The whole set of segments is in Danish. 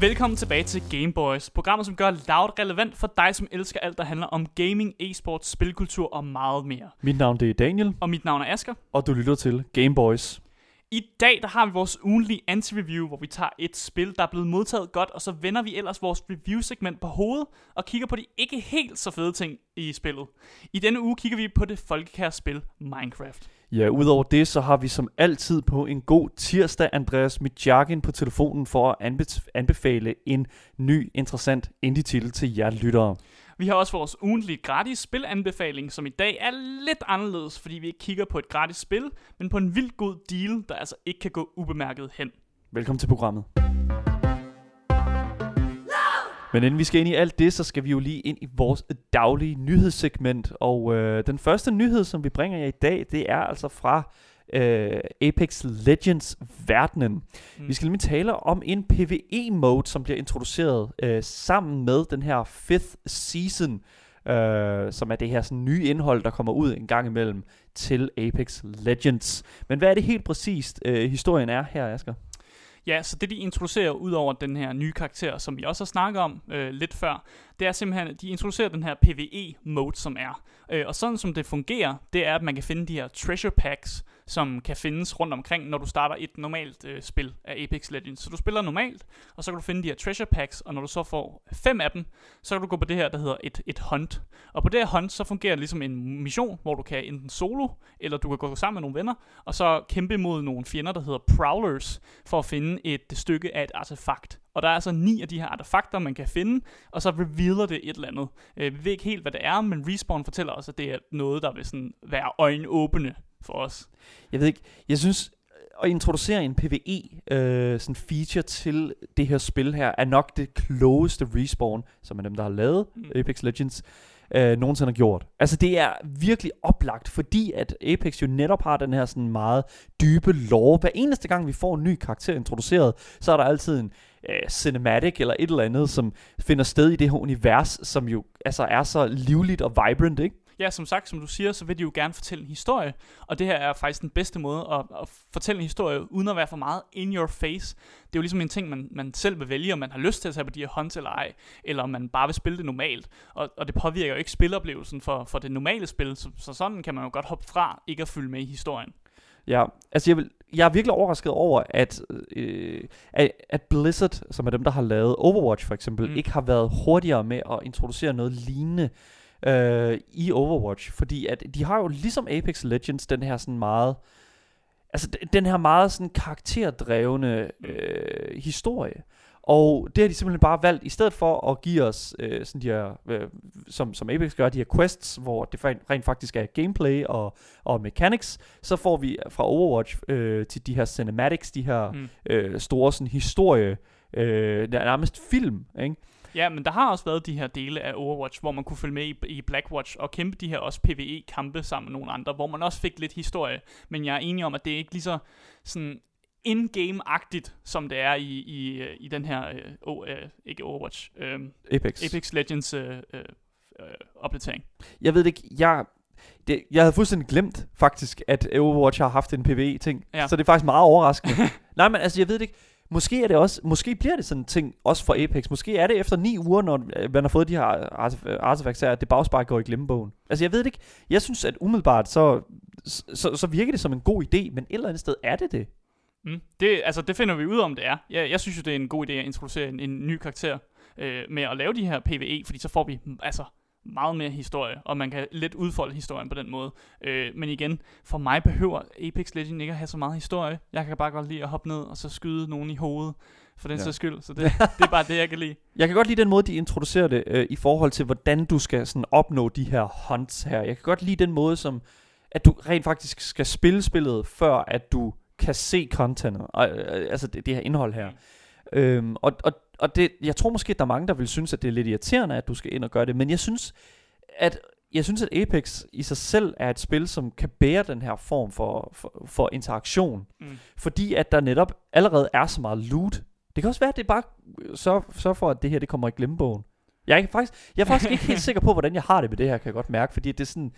Velkommen tilbage til Game Boys, programmet som gør loud relevant for dig, som elsker alt, der handler om gaming, e-sport, spilkultur og meget mere. Mit navn det er Daniel, Og mit navn er Asker. og du lytter til Game Boys. I dag der har vi vores ugenlige anti-review, hvor vi tager et spil, der er blevet modtaget godt, og så vender vi ellers vores review-segment på hovedet og kigger på de ikke helt så fede ting i spillet. I denne uge kigger vi på det folkekære spil Minecraft. Ja, udover det, så har vi som altid på en god tirsdag Andreas Mitjakin på telefonen for at anbe- anbefale en ny, interessant indie-titel til jer lyttere. Vi har også vores ugentlige gratis spilanbefaling, som i dag er lidt anderledes, fordi vi ikke kigger på et gratis spil, men på en vildt god deal, der altså ikke kan gå ubemærket hen. Velkommen til programmet. Men inden vi skal ind i alt det, så skal vi jo lige ind i vores daglige nyhedssegment. Og øh, den første nyhed, som vi bringer jer i dag, det er altså fra øh, Apex Legends verdenen. Mm. Vi skal nemlig tale om en PvE-mode, som bliver introduceret øh, sammen med den her 5th season, øh, som er det her sådan, nye indhold, der kommer ud en gang imellem til Apex Legends. Men hvad er det helt præcist, øh, historien er her, Asger? Ja, så det de introducerer ud over den her nye karakter, som vi også har snakket om øh, lidt før, det er simpelthen, at de introducerer den her PvE-mode, som er. Øh, og sådan som det fungerer, det er, at man kan finde de her treasure packs, som kan findes rundt omkring, når du starter et normalt øh, spil af Apex Legends. Så du spiller normalt, og så kan du finde de her treasure packs, og når du så får fem af dem, så kan du gå på det her, der hedder et, et hunt. Og på det her hunt, så fungerer det ligesom en mission, hvor du kan enten solo, eller du kan gå sammen med nogle venner, og så kæmpe imod nogle fjender, der hedder Prowlers, for at finde et stykke af et artefakt. Og der er altså ni af de her artefakter, man kan finde, og så revealer det et eller andet. Øh, vi ved ikke helt, hvad det er, men Respawn fortæller os, at det er noget, der vil sådan være øjenåbne for os. Jeg ved ikke, jeg synes at introducere en PvE øh, sådan feature til det her spil her, er nok det klogeste respawn, som er dem, der har lavet Mm. mm. Apex Legends, øh, nogensinde har gjort. Altså det er virkelig oplagt, fordi at Apex jo netop har den her sådan meget dybe lore. Hver eneste gang vi får en ny karakter introduceret, så er der altid en øh, cinematic eller et eller andet, som finder sted i det her univers, som jo altså er så livligt og vibrant, ikke? Ja, som sagt, som du siger, så vil de jo gerne fortælle en historie, og det her er faktisk den bedste måde at, at fortælle en historie, uden at være for meget in your face. Det er jo ligesom en ting, man, man selv vil vælge, om man har lyst til at tage på de her hunts eller ej, eller om man bare vil spille det normalt. Og, og det påvirker jo ikke spiloplevelsen for, for det normale spil, så, så sådan kan man jo godt hoppe fra ikke at følge med i historien. Ja, altså jeg, vil, jeg er virkelig overrasket over, at, øh, at, at Blizzard, som er dem, der har lavet Overwatch for eksempel, mm. ikke har været hurtigere med at introducere noget lignende øh, i Overwatch. Fordi at de har jo ligesom Apex Legends den her sådan meget... Altså den her meget sådan karakterdrevne øh, historie. Og det har de simpelthen bare valgt, i stedet for at give os, øh, sådan de her, øh, som, som Apex gør, de her quests, hvor det rent, faktisk er gameplay og, og mechanics, så får vi fra Overwatch øh, til de her cinematics, de her mm. øh, store sådan, historie, øh, nærmest film, ikke? Ja, men der har også været de her dele af Overwatch, hvor man kunne følge med i, i Blackwatch og kæmpe de her også PvE-kampe sammen med nogle andre, hvor man også fik lidt historie. Men jeg er enig om, at det er ikke lige så sådan in-game-agtigt, som det er i, i, i den her, øh, oh, øh, ikke Overwatch, øh, Apex. Apex Legends øh, øh, øh, opdatering. Jeg ved det ikke, jeg... Det, jeg havde fuldstændig glemt faktisk, at Overwatch har haft en PvE-ting. Ja. Så det er faktisk meget overraskende. Nej, men altså, jeg ved det ikke. Måske er det også, måske bliver det sådan en ting også for Apex. Måske er det efter ni uger, når øh, man har fået de her øh, artefacts her, at det bagspark går i glemmebogen. Altså, jeg ved det ikke. Jeg synes, at umiddelbart, så, så, så virker det som en god idé, men et eller andet sted er det det. Mm. Det, altså, det finder vi ud af, om det er. Jeg, jeg synes jo, det er en god idé at introducere en, en ny karakter øh, med at lave de her PvE, fordi så får vi altså meget mere historie, og man kan let udfolde historien på den måde. Øh, men igen, for mig behøver Apex Legends ikke at have så meget historie. Jeg kan bare godt lide at hoppe ned og så skyde nogen i hovedet, for den ja. Sags skyld. Så det, det er bare det, jeg kan lide. Jeg kan godt lide den måde, de introducerer det øh, i forhold til, hvordan du skal sådan, opnå de her hunts her. Jeg kan godt lide den måde, som at du rent faktisk skal spille spillet, før at du kan se contentet, og, øh, altså det, det her indhold her. Øhm, og og, og det, jeg tror måske, at der er mange, der vil synes, at det er lidt irriterende, at du skal ind og gøre det, men jeg synes, at jeg synes, at Apex i sig selv er et spil, som kan bære den her form for, for, for interaktion. Mm. Fordi at der netop allerede er så meget loot. Det kan også være, at det bare så, så for, at det her det kommer i glemmebogen. Jeg er, faktisk, jeg er faktisk ikke helt sikker på, hvordan jeg har det med det her, kan jeg godt mærke. Fordi det er sådan...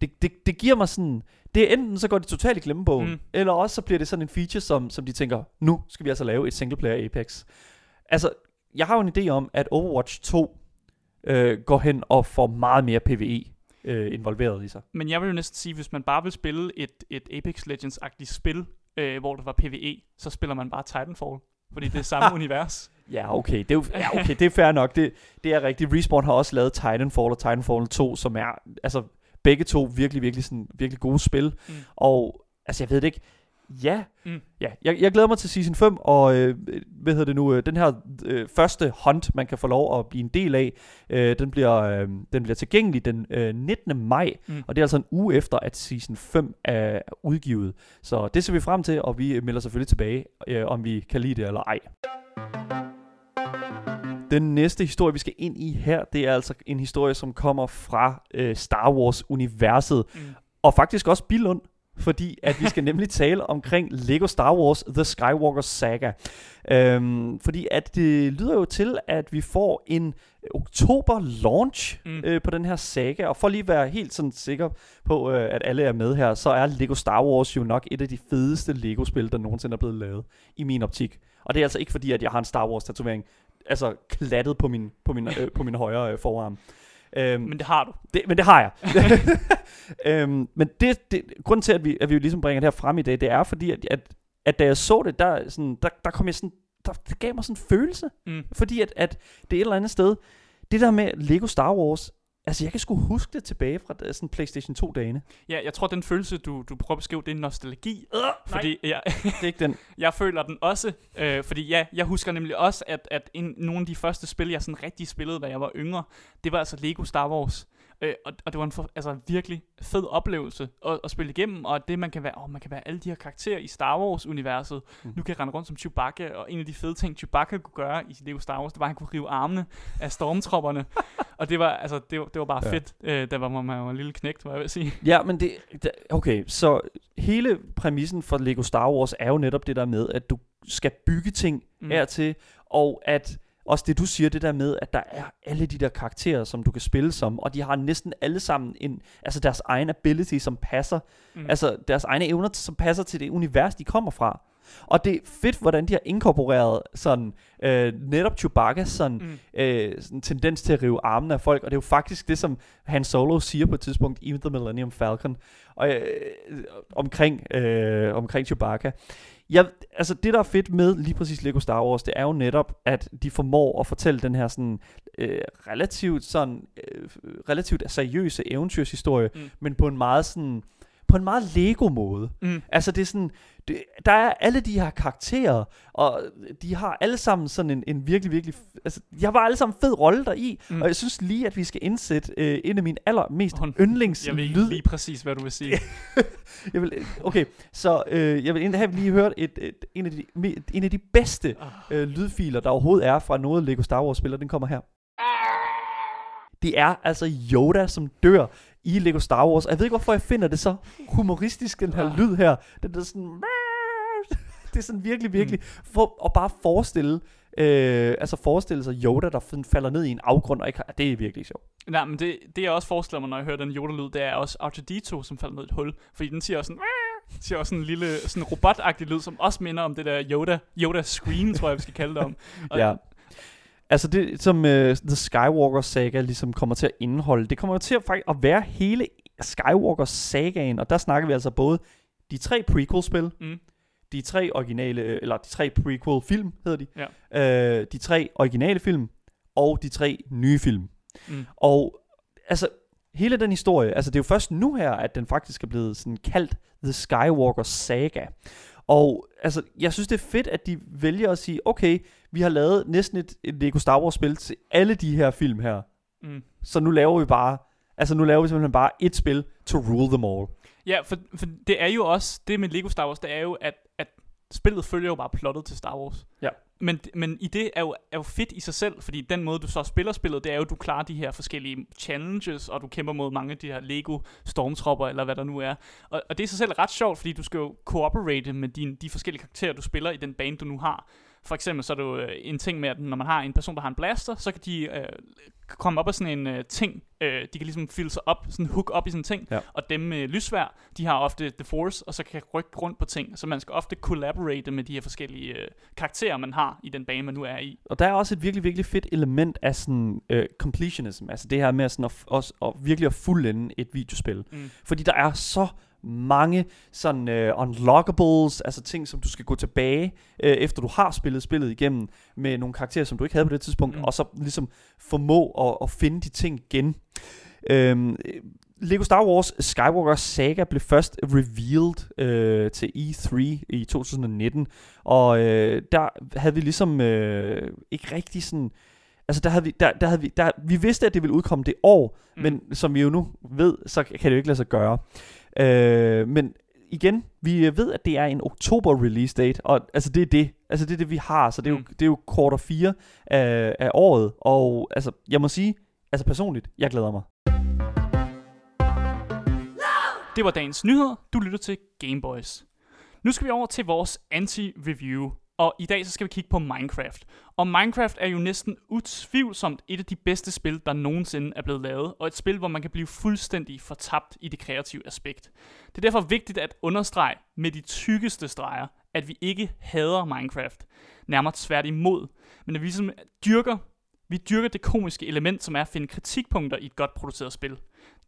Det, det, det giver mig sådan... Det er enten så går det totalt i glemmebogen, Mm. mm. eller også så bliver det sådan en feature, som, som de tænker, nu skal vi altså lave et singleplayer Apex. Altså, jeg har jo en idé om, at Overwatch 2 øh, går hen og får meget mere PvE øh, involveret i sig. Men jeg vil jo næsten sige, hvis man bare vil spille et, et Apex Legends-agtigt spil, øh, hvor der var PvE, så spiller man bare Titanfall. Fordi det er samme univers. Ja, okay. Det er, jo, ja, okay, det er fair nok. Det, det er rigtigt. Respawn har også lavet Titanfall og Titanfall 2, som er altså begge to virkelig, virkelig, sådan, virkelig gode spil. Mm. Og altså, jeg ved det ikke. Ja, Mm. ja jeg, jeg glæder mig til Season 5, og øh, hvad hedder det nu, øh, den her øh, første hunt, man kan få lov at blive en del af, øh, den, bliver, øh, den bliver tilgængelig den øh, 19. maj, Mm. og det er altså en uge efter, at Season 5 er udgivet. Så det ser vi frem til, og vi melder selvfølgelig tilbage, øh, om vi kan lide det eller ej. Den næste historie, vi skal ind i her, det er altså en historie, som kommer fra øh, Star Wars-universet, Mm. og faktisk også Billund, fordi at vi skal nemlig tale omkring Lego Star Wars The Skywalker Saga. Øhm, fordi at det lyder jo til, at vi får en oktober launch Mm. øh, på den her saga, og for lige at være helt sådan sikker på, øh, at alle er med her, så er Lego Star Wars jo nok et af de fedeste Lego-spil, der nogensinde er blevet lavet, i min optik. Og det er altså ikke fordi, at jeg har en Star Wars-tatovering, altså klattet på min, på min, øh, på min højre øh, forarm. Øhm, Men det har du. det, men det har jeg. øhm, men det, det, grunden til, at vi, at vi ligesom bringer det her frem i dag, det er fordi, at, at, at da jeg så det, der, sådan, der, der kom jeg sådan, der, det gav mig sådan en følelse. Mm. Fordi at, at det et eller andet sted, det der med Lego Star Wars, altså jeg kan sgu huske det tilbage fra da- sådan Playstation 2 dagene. Ja, jeg tror, den følelse, du, du prøver at beskrive, det er nostalgi. Øh, Fordi jeg, det er ikke den. jeg føler den også. Øh, fordi ja, jeg husker nemlig også, at, at en, nogle af de første spil, jeg sådan rigtig spillede, da jeg var yngre, det var altså Lego Star Wars. Øh, og, og det var en for, altså, virkelig fed oplevelse at, at spille igennem, og det man kan være, åh, man kan være alle de her karakterer i Star Wars-universet. Mm. Nu kan jeg rende rundt som Chewbacca, og en af de fede ting, Chewbacca kunne gøre i Lego Star Wars, det var, at han kunne rive armene af stormtropperne. og det var, altså, det var, det var bare Ja. fedt, øh, da var man, man var en lille knægt, hvad jeg vil sige. Ja, men det, det, okay, så hele præmissen for Lego Star Wars er jo netop det der med, at du skal bygge ting Mm. mm. til, og at også det du siger, det der med, at der er alle de der karakterer, som du kan spille som, og de har næsten alle sammen en, altså deres egen ability, som passer, Mm. altså deres egne evner, som passer til det univers, de kommer fra. Og det er fedt, hvordan de har inkorporeret sådan, øh, netop Chewbacca sådan, Mm. øh, sådan en tendens til at rive armene af folk, og det er jo faktisk det, som Han Solo siger på et tidspunkt i The Millennium Falcon, og, øh, omkring, øh, omkring Chewbacca. Ja, altså det der er fedt med lige præcis Lego Star Wars, det er jo netop, at de formår at fortælle den her sådan øh, relativt sådan øh, relativt seriøse eventyrshistorie, mm. men på en meget sådan på en meget Lego måde. Mm. Altså det er sådan, det, der er alle de her karakterer, og de har alle sammen sådan en, en virkelig, virkelig, altså de har bare alle sammen fed rolle der i, Mm. og jeg synes lige, at vi skal indsætte øh, en af mine allermest Hold- yndlings Jeg ved lyd. lige præcis, hvad du vil sige. Jeg vil, okay, så øh, jeg vil have lige hørt et, et, en, af de, en af de bedste Ah. øh, lydfiler, der overhovedet er fra noget Lego Star Wars spiller, den kommer her. Det er altså Yoda, som dør i Lego Star Wars. Og jeg ved ikke, hvorfor jeg finder det så humoristisk, den her Ah. lyd her. Den er sådan... Det er sådan virkelig, virkelig... For at bare forestille... Øh, altså forestille sig Yoda, der falder ned i en afgrund, og ikke har, det er virkelig sjovt. Nej, men det, det jeg også forestiller mig, når jeg hører den Yoda-lyd, det er også R2-D2, som falder ned i et hul. Fordi den siger også sådan... siger også sådan en lille sådan robotagtig lyd, som også minder om det der Yoda, Yoda Scream, tror jeg, vi skal kalde det om. Og, Ja. Altså det, som uh, The Skywalker Saga ligesom kommer til at indeholde, det kommer til at, faktisk at være hele Skywalker Sagaen, og der snakker vi altså både de tre prequel-spil, Mm, de tre originale, øh, eller de tre prequel-film hedder de, Ja. øh, de tre originale film, og de tre nye film. mm, Og altså, hele den historie, altså det er jo først nu her, at den faktisk er blevet sådan kaldt The Skywalker Saga. Og altså, jeg synes det er fedt, at de vælger at sige, okay, vi har lavet næsten et, et Lego Star Wars spil til alle de her film her. mm. Så nu laver vi bare, altså nu laver vi simpelthen bare et spil to rule them all. Ja, for, for det er jo også, det med Lego Star Wars, det er jo, at, at spillet følger jo bare plottet til Star Wars. Ja. Men, men i det er jo, er jo fedt i sig selv, fordi den måde, du så spiller spillet, det er jo, at du klarer de her forskellige challenges, og du kæmper mod mange af de her Lego stormtropper, eller hvad der nu er. Og, og det er i sig selv ret sjovt, fordi du skal jo cooperate med din, de forskellige karakterer, du spiller i den bane, du nu har. For eksempel så er det jo øh, en ting med, at når man har en person, der har en blaster, så kan de øh, komme op af sådan en øh, ting. Øh, de kan ligesom fylde sig op, sådan hook op i sådan en ting. Ja. Og dem med lysvær, de har ofte The Force, og så kan rykke rundt på ting. Så man skal ofte collaborate med de her forskellige øh, karakterer, man har i den bane, man nu er i. Og der er også et virkelig, virkelig fedt element af sådan uh, completionism. Altså det her med sådan at, også, at virkelig at fuldende et videospil. Mm. Fordi der er så mange sådan uh, unlockables, altså ting, som du skal gå tilbage, uh, efter du har spillet spillet igennem, med nogle karakterer, som du ikke havde på det tidspunkt, Mm. og så ligesom formå at, at finde de ting igen. Øhm, Lego Star Wars Skywalker Saga blev først revealed øh, til E3 i 2019, og øh, der havde vi ligesom øh, ikke rigtig sådan... Altså der havde vi, der, der havde vi, der, vi vidste, at det ville udkomme det år, mm. men som vi jo nu ved, så kan det jo ikke lade sig gøre. Øh, men igen, vi ved, at det er en oktober release date, og altså det er det. Altså det er det, vi har, så det er jo, Mm. det er jo quarter 4 af, af året, og altså jeg må sige, altså personligt, jeg glæder mig. Det var dagens nyheder. Du lytter til Gameboys. Nu skal vi over til vores anti-review. Og i dag så skal vi kigge på Minecraft. Og Minecraft er jo næsten utvivlsomt et af de bedste spil, der nogensinde er blevet lavet. Og et spil, hvor man kan blive fuldstændig fortabt i det kreative aspekt. Det er derfor vigtigt at understrege med de tykkeste streger, at vi ikke hader Minecraft. Nærmere tværtimod. Men at vi ligesom dyrker, vi dyrker det komiske element, som er at finde kritikpunkter i et godt produceret spil.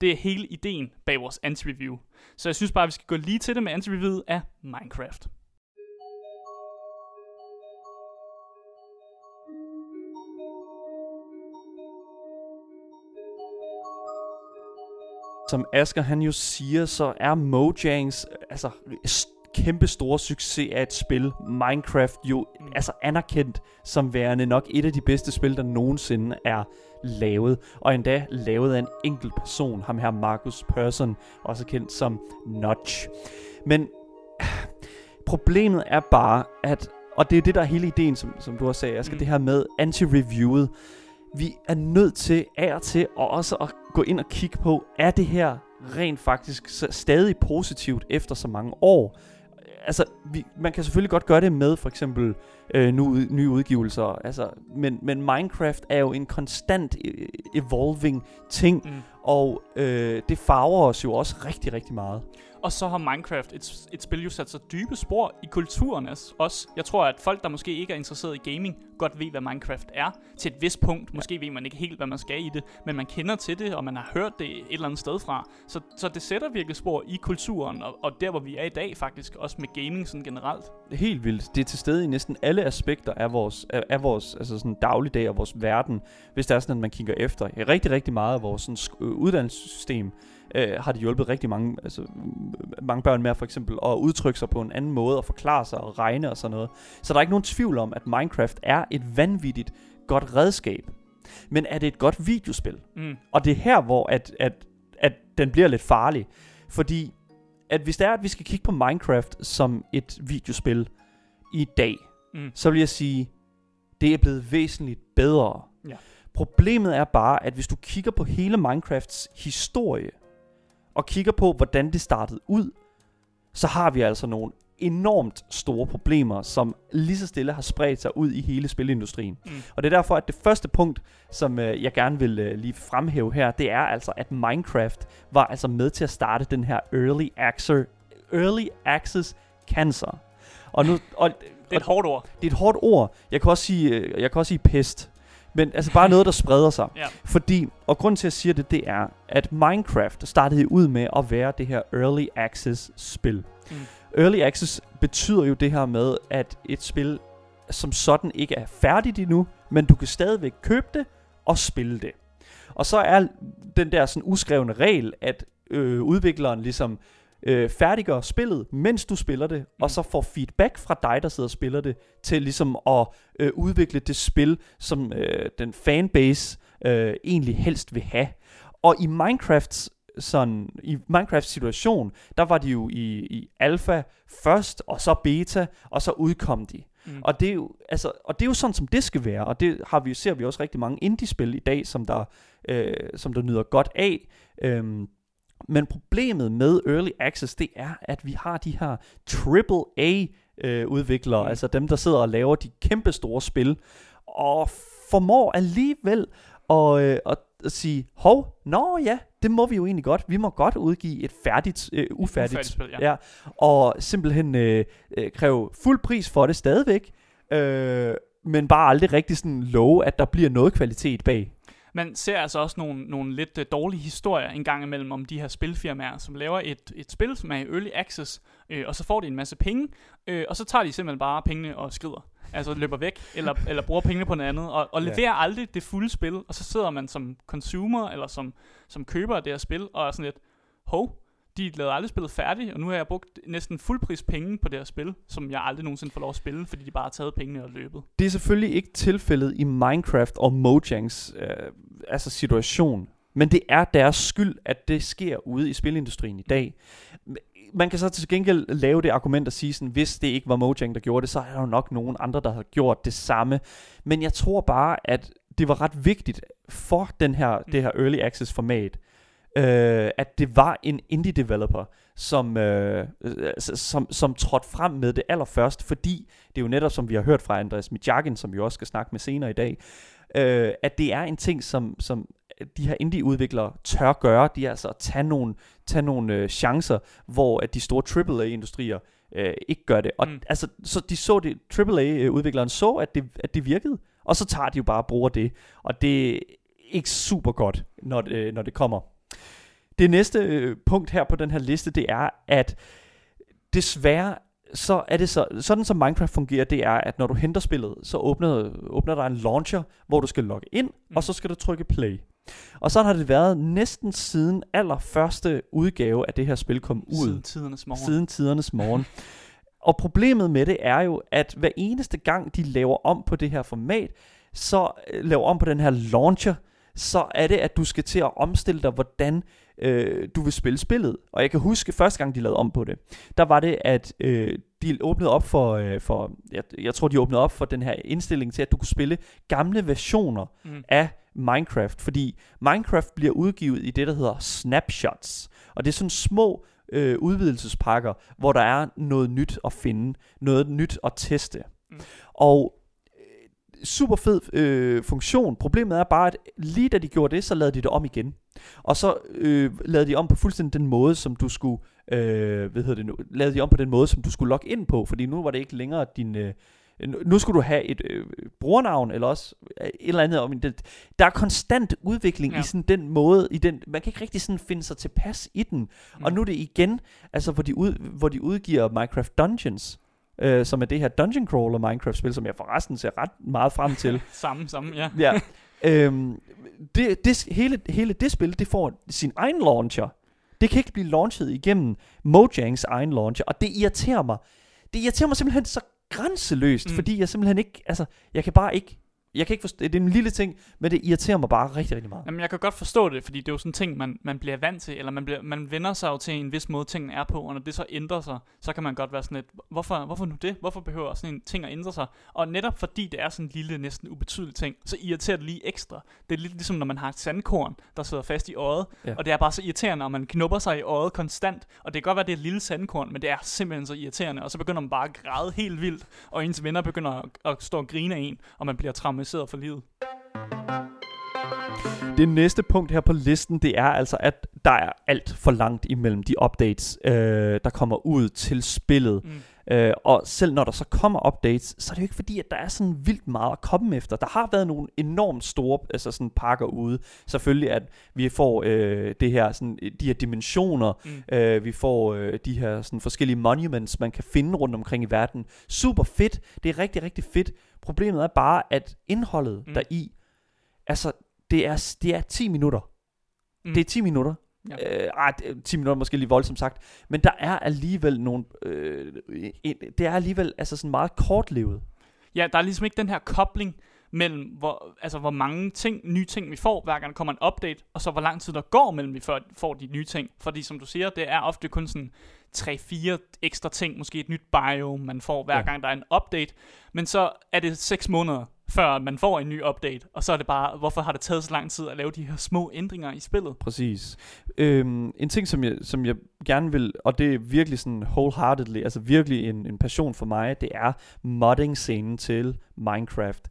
Det er hele ideen bag vores anti-review. Så jeg synes bare, at vi skal gå lige til det med anti-reviewet af Minecraft. Som Asger han jo siger, så er Mojangs altså kæmpe store succes af et spil, Minecraft, jo Mm. altså anerkendt som værende nok et af de bedste spil, der nogensinde er lavet. Og endda lavet af en enkelt person, ham her Marcus Persson, også kendt som Notch. Men problemet er bare, at, og det er det, der er hele ideen, som, som du også sagde, Asger, mm. det her med anti-reviewet. Vi er nødt til af og til og også at gå ind og kigge på, er det her rent faktisk stadig positivt efter så mange år? Altså, vi, man kan selvfølgelig godt gøre det med for eksempel øh, nu, nye udgivelser, altså, men, men Minecraft er jo en konstant øh, evolving ting, Mm. og øh, det farver os jo også rigtig, rigtig meget. Og så har Minecraft et, et spil jo sat sig dybe spor i kulturen også. Jeg tror, at folk, der måske ikke er interesseret i gaming, godt ved, hvad Minecraft er. Til et vist punkt. Måske ved man ikke helt, hvad man skal i det, men man kender til det, og man har hørt det et eller andet sted fra. Så, så det sætter virkelig spor i kulturen, og, og der, hvor vi er i dag faktisk, også med gaming sådan generelt. Helt vildt. Det er til stede i næsten alle aspekter af vores, af, af vores altså sådan dagligdag og vores verden, hvis det er sådan, at man kigger efter. Rigtig, rigtig meget af vores sådan, øh, uddannelsessystem øh, har det hjulpet rigtig mange, altså, mange børn med for eksempel at udtrykke sig på en anden måde og forklare sig og regne og sådan noget. Så der er ikke nogen tvivl om, at Minecraft er et vanvittigt godt redskab. Men er det et godt videospil? Mm. Og det er her, hvor at, at, at den bliver lidt farlig. Fordi at hvis det er, at vi skal kigge på Minecraft som et videospil i dag, Mm. så vil jeg sige, det er blevet væsentligt bedre. Ja. Problemet er bare, at hvis du kigger på hele Minecrafts historie, og kigger på, hvordan det startede ud, så har vi altså nogle enormt store problemer, som lige så stille har spredt sig ud i hele spilindustrien. Mm. Og det er derfor, at det første punkt, som øh, jeg gerne vil øh, lige fremhæve her, det er altså, at Minecraft var altså med til at starte den her early access, early access cancer. Og nu, og, Det er et hårdt ord. det er et hårdt ord. Jeg kan også sige, øh, jeg kan også sige pest. Men altså bare noget, der spreder sig. Ja. Fordi, og grund til at jeg siger det, det er, at Minecraft startede ud med at være det her early access spil. Mm. Early access betyder jo det her med, at et spil som sådan ikke er færdigt endnu, men du kan stadigvæk købe det og spille det. Og så er den der sådan uskrevne regel, at øh, udvikleren ligesom øh, færdiggør spillet, mens du spiller det, mm. og så får feedback fra dig, der sidder og spiller det, til ligesom at øh, udvikle det spil, som øh, den fanbase øh, egentlig helst vil have. Og i Minecrafts sådan, i Minecrafts situation, der var de jo i, i alfa først, og så beta, og så udkom de. Mm. Og det er jo altså, og det er jo sådan som det skal være, og det har vi ser vi også rigtig mange indie-spil i dag, som der øh, som der nyder godt af. Øhm, men problemet med early access, det er, at vi har de her AAA øh, udviklere, Mm. altså dem, der sidder og laver de kæmpe store spil, og formår alligevel at, øh, at, sige, hov, nå ja, det må vi jo egentlig godt. Vi må godt udgive et færdigt, øh, ufærdigt, Ufærdigt spil, ja. ja. Og simpelthen øh, øh, kræve fuld pris for det stadigvæk, øh, men bare aldrig rigtig sådan love, at der bliver noget kvalitet bag. Man ser altså også nogle, nogle lidt uh, dårlige historier en gang imellem om de her spilfirmaer, som laver et, et spil, som er i early access, øh, og så får de en masse penge, øh, og så tager de simpelthen bare pengene og skrider. Altså løber væk, eller, eller bruger pengene på noget andet, og, og Ja. leverer aldrig det fulde spil, og så sidder man som consumer, eller som, som køber af det her spil, og er sådan lidt, hov, de lavede aldrig spillet færdigt, og nu har jeg brugt næsten fuldpris penge på det her spil, som jeg aldrig nogensinde får lov at spille, fordi de bare har taget pengene og løbet. Det er selvfølgelig ikke tilfældet i Minecraft og Mojangs øh, altså situation, men det er deres skyld, at det sker ude i spilindustrien i dag. Man kan så til gengæld lave det argument at sige sådan, hvis det ikke var Mojang, der gjorde det, så er der jo nok nogen andre, der har gjort det samme. Men jeg tror bare, at det var ret vigtigt for den her, det her early access format, øh, at det var en indie developer, som, øh, øh, som, som trådte frem med det allerførst, fordi det er jo netop, som vi har hørt fra Andreas Mijagin, som vi også skal snakke med senere i dag, øh, at det er en ting, som, som de her indie-udviklere tør gøre, de er altså at tage nogle, tage nogle øh, chancer, hvor at de store AAA-industrier øh, ikke gør det. Og Mm. altså, så de så det, AAA-udvikleren så, at det, at det virkede, og så tager de jo bare og bruger det. Og det er ikke super godt, når det, når det kommer. Det næste øh, punkt her på den her liste, det er, at desværre så er det så, sådan som Minecraft fungerer, det er, at når du henter spillet, så åbner, åbner der en launcher, hvor du skal logge ind, Mm. og så skal du trykke play. Og sådan har det været næsten siden allerførste udgave af det her spil kom ud Siden tidernes morgen. siden tidernes morgen. Og problemet med det er jo, at hver eneste gang de laver om på det her format, så øh, laver om på den her launcher, så er det, at du skal til at omstille dig, hvordan øh, du vil spille spillet. Og jeg kan huske, første gang de lavede om på det, der var det, at øh, de åbnede op for, øh, for jeg, jeg tror, de åbnede op for den her indstilling til, at du kunne spille gamle versioner Mm. af Minecraft, fordi Minecraft bliver udgivet i det, der hedder snapshots. Og det er sådan små øh, udvidelsespakker, hvor der er noget nyt at finde, noget nyt at teste. Mm. Og super fed øh, funktion. Problemet er bare, at lige da de gjorde det, så lavede de det om igen. Og så øh, lavede de om på fuldstændig den måde, som du skulle, øh, hvad hedder det nu, lavede de om på den måde, som du skulle logge ind på, fordi nu var det ikke længere din, øh, nu- skulle du have et øh, brugernavn, eller også øh, et eller andet om det. Der er konstant udvikling ja. i sådan den måde, i den, man kan ikke rigtig sådan finde sig tilpas i den. Mm. Og nu er det igen, altså hvor de, ud, hvor de udgiver Minecraft Dungeons, øh, som er det her dungeon crawler Minecraft-spil, som jeg forresten ser ret meget frem til. Samme, samme, ja. ja. øhm, det, det, hele, hele det spil, det får sin egen launcher. Det kan ikke blive launchet igennem Mojangs egen launcher, og det irriterer mig. Det irriterer mig simpelthen så grænseløst, Mm. fordi jeg simpelthen ikke, altså, jeg kan bare ikke, jeg kan ikke forstå, det er en lille ting, men det irriterer mig bare rigtig, rigtig meget. Jamen, jeg kan godt forstå det, fordi det er jo sådan en ting, man, man bliver vant til, eller man, bliver, man vender sig jo til en vis måde, tingene er på, og når det så ændrer sig, så kan man godt være sådan lidt, hvorfor, hvorfor nu det? Hvorfor behøver sådan en ting at ændre sig? Og netop fordi det er sådan en lille, næsten ubetydelig ting, så irriterer det lige ekstra. Det er lidt ligesom, når man har et sandkorn, der sidder fast i øjet, Ja. og det er bare så irriterende, og man knupper sig i øjet konstant, og det kan godt være, det er et lille sandkorn, men det er simpelthen så irriterende, og så begynder man bare at græde helt vildt, og ens venner begynder at, at stå og grine af en, og man bliver traumatiseret for livet. Det næste punkt her på listen, det er altså, at der er alt for langt imellem de updates, øh, der kommer ud til spillet. Mm. Øh, og selv når der så kommer updates, så er det jo ikke fordi, at der er sådan vildt meget at komme efter. Der har været nogle enormt store altså sådan pakker ude. Selvfølgelig, at vi får øh, det her, sådan, de her dimensioner, Mm. øh, vi får øh, de her sådan, forskellige monuments, man kan finde rundt omkring i verden. Super fedt. Det er rigtig, rigtig fedt. Problemet er bare, at indholdet Mm. deri, altså, det er, det er 10 minutter. Mm. Det er 10 minutter. Ja. Øh, er 10 minutter er måske lige voldsomt sagt. Men der er alligevel nogle... Øh, en, det er alligevel altså sådan meget kortlevet. Ja, der er ligesom ikke den her kobling mellem, hvor, altså, hvor mange ting, nye ting vi får, hver gang der kommer en update, og så hvor lang tid der går mellem vi får, får de nye ting. Fordi som du siger, det er ofte kun sådan 3-4 ekstra ting, måske et nyt bio, man får hver. Ja. gang der er en update. Men så er det 6 måneder før man får en ny update. Og så er det bare, hvorfor har det taget så lang tid at lave de her små ændringer i spillet? Præcis. Øhm, en ting, som jeg, som jeg gerne vil, og det er virkelig sådan wholeheartedly, altså virkelig en, en passion for mig, det er modding-scenen til Minecraft.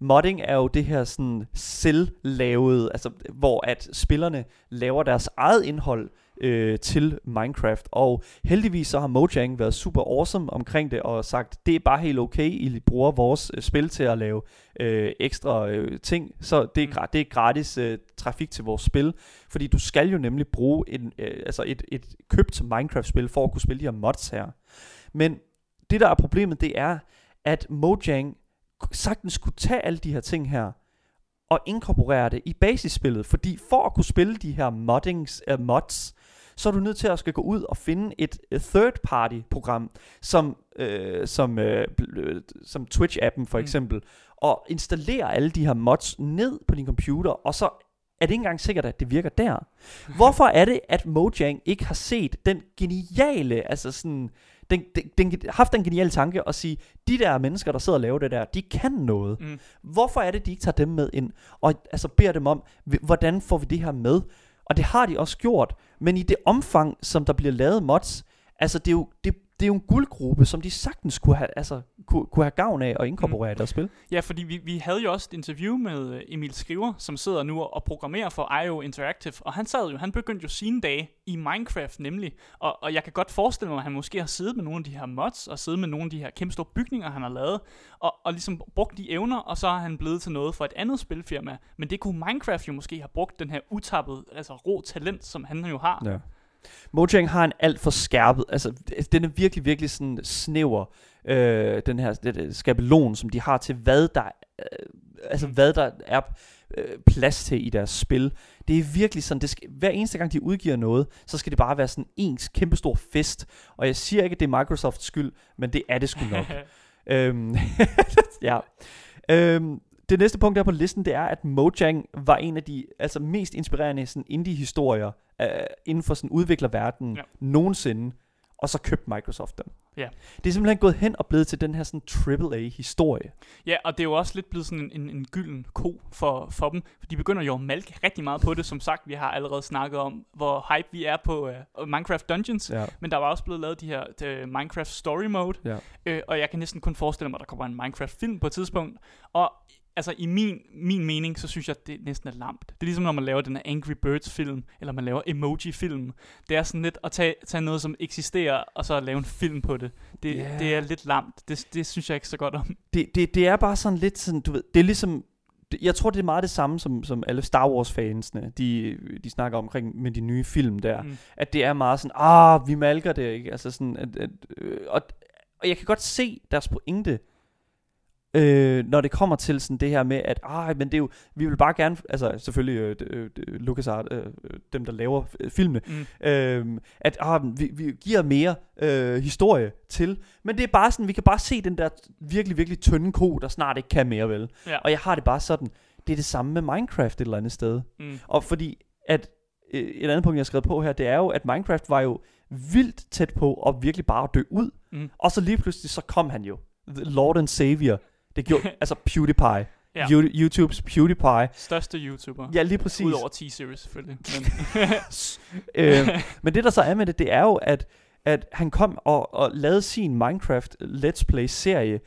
Modding er jo det her sådan selvlavede, altså hvor at spillerne laver deres eget indhold øh, til Minecraft. Og heldigvis så har Mojang været super awesome omkring det og sagt, det er bare helt okay, I bruger vores øh, spil til at lave øh, ekstra øh, ting. Så det er, Mm. det er gratis øh, trafik til vores spil. Fordi du skal jo nemlig bruge en, øh, altså et, et købt Minecraft-spil for at kunne spille de her mods her. Men det der er problemet, det er, at Mojang sagtens kunne tage alle de her ting her, og inkorporere det i basisspillet, fordi for at kunne spille de her moddings, uh, mods, så er du nødt til at skal gå ud og finde et third party program, som, uh, som, bl- som Twitch-appen for Mm. eksempel, og installere alle de her mods ned på din computer, og så er det ikke engang sikkert, at det virker der. Hvorfor er det, at Mojang ikke har set den geniale, altså sådan, den, den, den, haft den geniale tanke at sige, de der mennesker, der sidder og laver det der, de kan noget. Mm. Hvorfor er det, de ikke tager dem med ind, og altså beder dem om, "H- hvordan får vi det her med? Og det har de også gjort, men i det omfang, som der bliver lavet mods, altså det er jo, det, det er jo en guldgruppe, som de sagtens kunne have, altså, kunne, kunne have gavn af at inkorporere mm. i deres spil. Ja, fordi vi, vi havde jo også et interview med øh, Emil Skriver, som sidder nu og programmerer for IO Interactive, og han sad jo, han begyndte jo sine dage i Minecraft nemlig, og, og jeg kan godt forestille mig, at han måske har siddet med nogle af de her mods, og siddet med nogle af de her kæmpe store bygninger, han har lavet, og, og ligesom brugt de evner, og så har han blevet til noget for et andet spilfirma, men det kunne Minecraft jo måske have brugt den her utappede, altså rå talent, som han jo har. Ja. Mojang har en alt for skærpet, altså den er virkelig, virkelig sådan snæver, øh, den her det, skabelon, som de har til, hvad der, øh, altså hvad der er øh, plads til i deres spil. Det er virkelig sådan, det skal, hver eneste gang de udgiver noget, så skal det bare være sådan en kæmpestor fest. Og jeg siger ikke, at det er Microsofts skyld, men det er det sgu nok. øhm, ja. Øhm, det næste punkt der på listen, det er, at Mojang var en af de altså, mest inspirerende sådan, indie-historier øh, inden for sådan udviklerverdenen Ja. nogensinde, og så købte Microsoft dem. Ja. Det er simpelthen gået hen og blevet til den her sådan AAA-historie. Ja, og det er jo også lidt blevet sådan en, en, en gylden ko for, for dem, for de begynder jo at malke rigtig meget på det. Som sagt, vi har allerede snakket om, hvor hype vi er på uh, Minecraft Dungeons, Ja. men der var også blevet lavet de her uh, Minecraft Story Mode, Ja. øh, og jeg kan næsten kun forestille mig, at der kommer en Minecraft-film på et tidspunkt. Og altså i min, min mening, så synes jeg, det næsten er lamt. Det er ligesom, når man laver den her Angry Birds-film, eller man laver emoji-film. Det er sådan lidt at tage, tage noget, som eksisterer, og så lave en film på det. Det, Ja. det er lidt lamt. Det, det synes jeg ikke så godt om. det, det, det er bare sådan lidt sådan, du ved, det er ligesom, jeg tror, det er meget det samme, som, som alle Star Wars-fansene, de, de snakker omkring med de nye film der. Mm. At det er meget sådan, ah, vi malker det, ikke? Altså sådan, at, at, øh, og, og jeg kan godt se deres pointe, øh, når det kommer til sådan det her med, at ah, men det er jo, vi vil bare gerne, altså selvfølgelig øh, øh, LucasArts, øh, dem der laver øh, filmene, Mm. øh, at ah, vi, vi giver mere øh, historie til, men det er bare sådan, vi kan bare se den der virkelig, virkelig tynde ko, der snart ikke kan mere vel. Ja. Og jeg har det bare sådan, det er det samme med Minecraft et eller andet sted. Mm. Og fordi, at øh, et andet punkt, jeg har skrevet på her, det er jo, at Minecraft var jo vildt tæt på at virkelig bare dø ud. Mm. Og så lige pludselig, så kom han jo. The Lord and Savior. Det gjorde, altså PewDiePie. Ja. You, YouTubes PewDiePie. Største YouTuber. Ja, lige præcis. Udover T-Series selvfølgelig. Men, øh, men det der så er med det, det er jo, at, at han kom og, og lavede sin Minecraft Let's Play serie,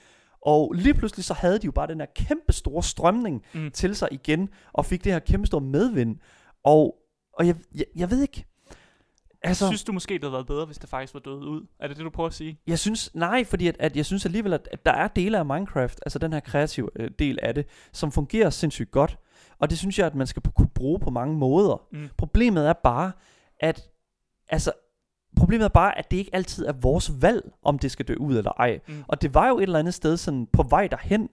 og lige pludselig så havde de jo bare den her kæmpe store strømning mm. til sig igen, og fik det her kæmpe store medvind. Og, og jeg, jeg, jeg ved ikke, altså, synes du måske, det havde været bedre, hvis det faktisk var død ud? Er det det, du prøver at sige? jeg synes, nej, fordi at, at jeg synes alligevel, at, at der er dele af Minecraft, altså den her kreative øh, del af det, som fungerer sindssygt godt. Og det synes jeg, at man skal kunne bruge på mange måder. Mm. Problemet er bare, at altså, problemet er bare, at det ikke altid er vores valg, om det skal dø ud eller ej. Mm. Og det var jo et eller andet sted sådan på vej derhen,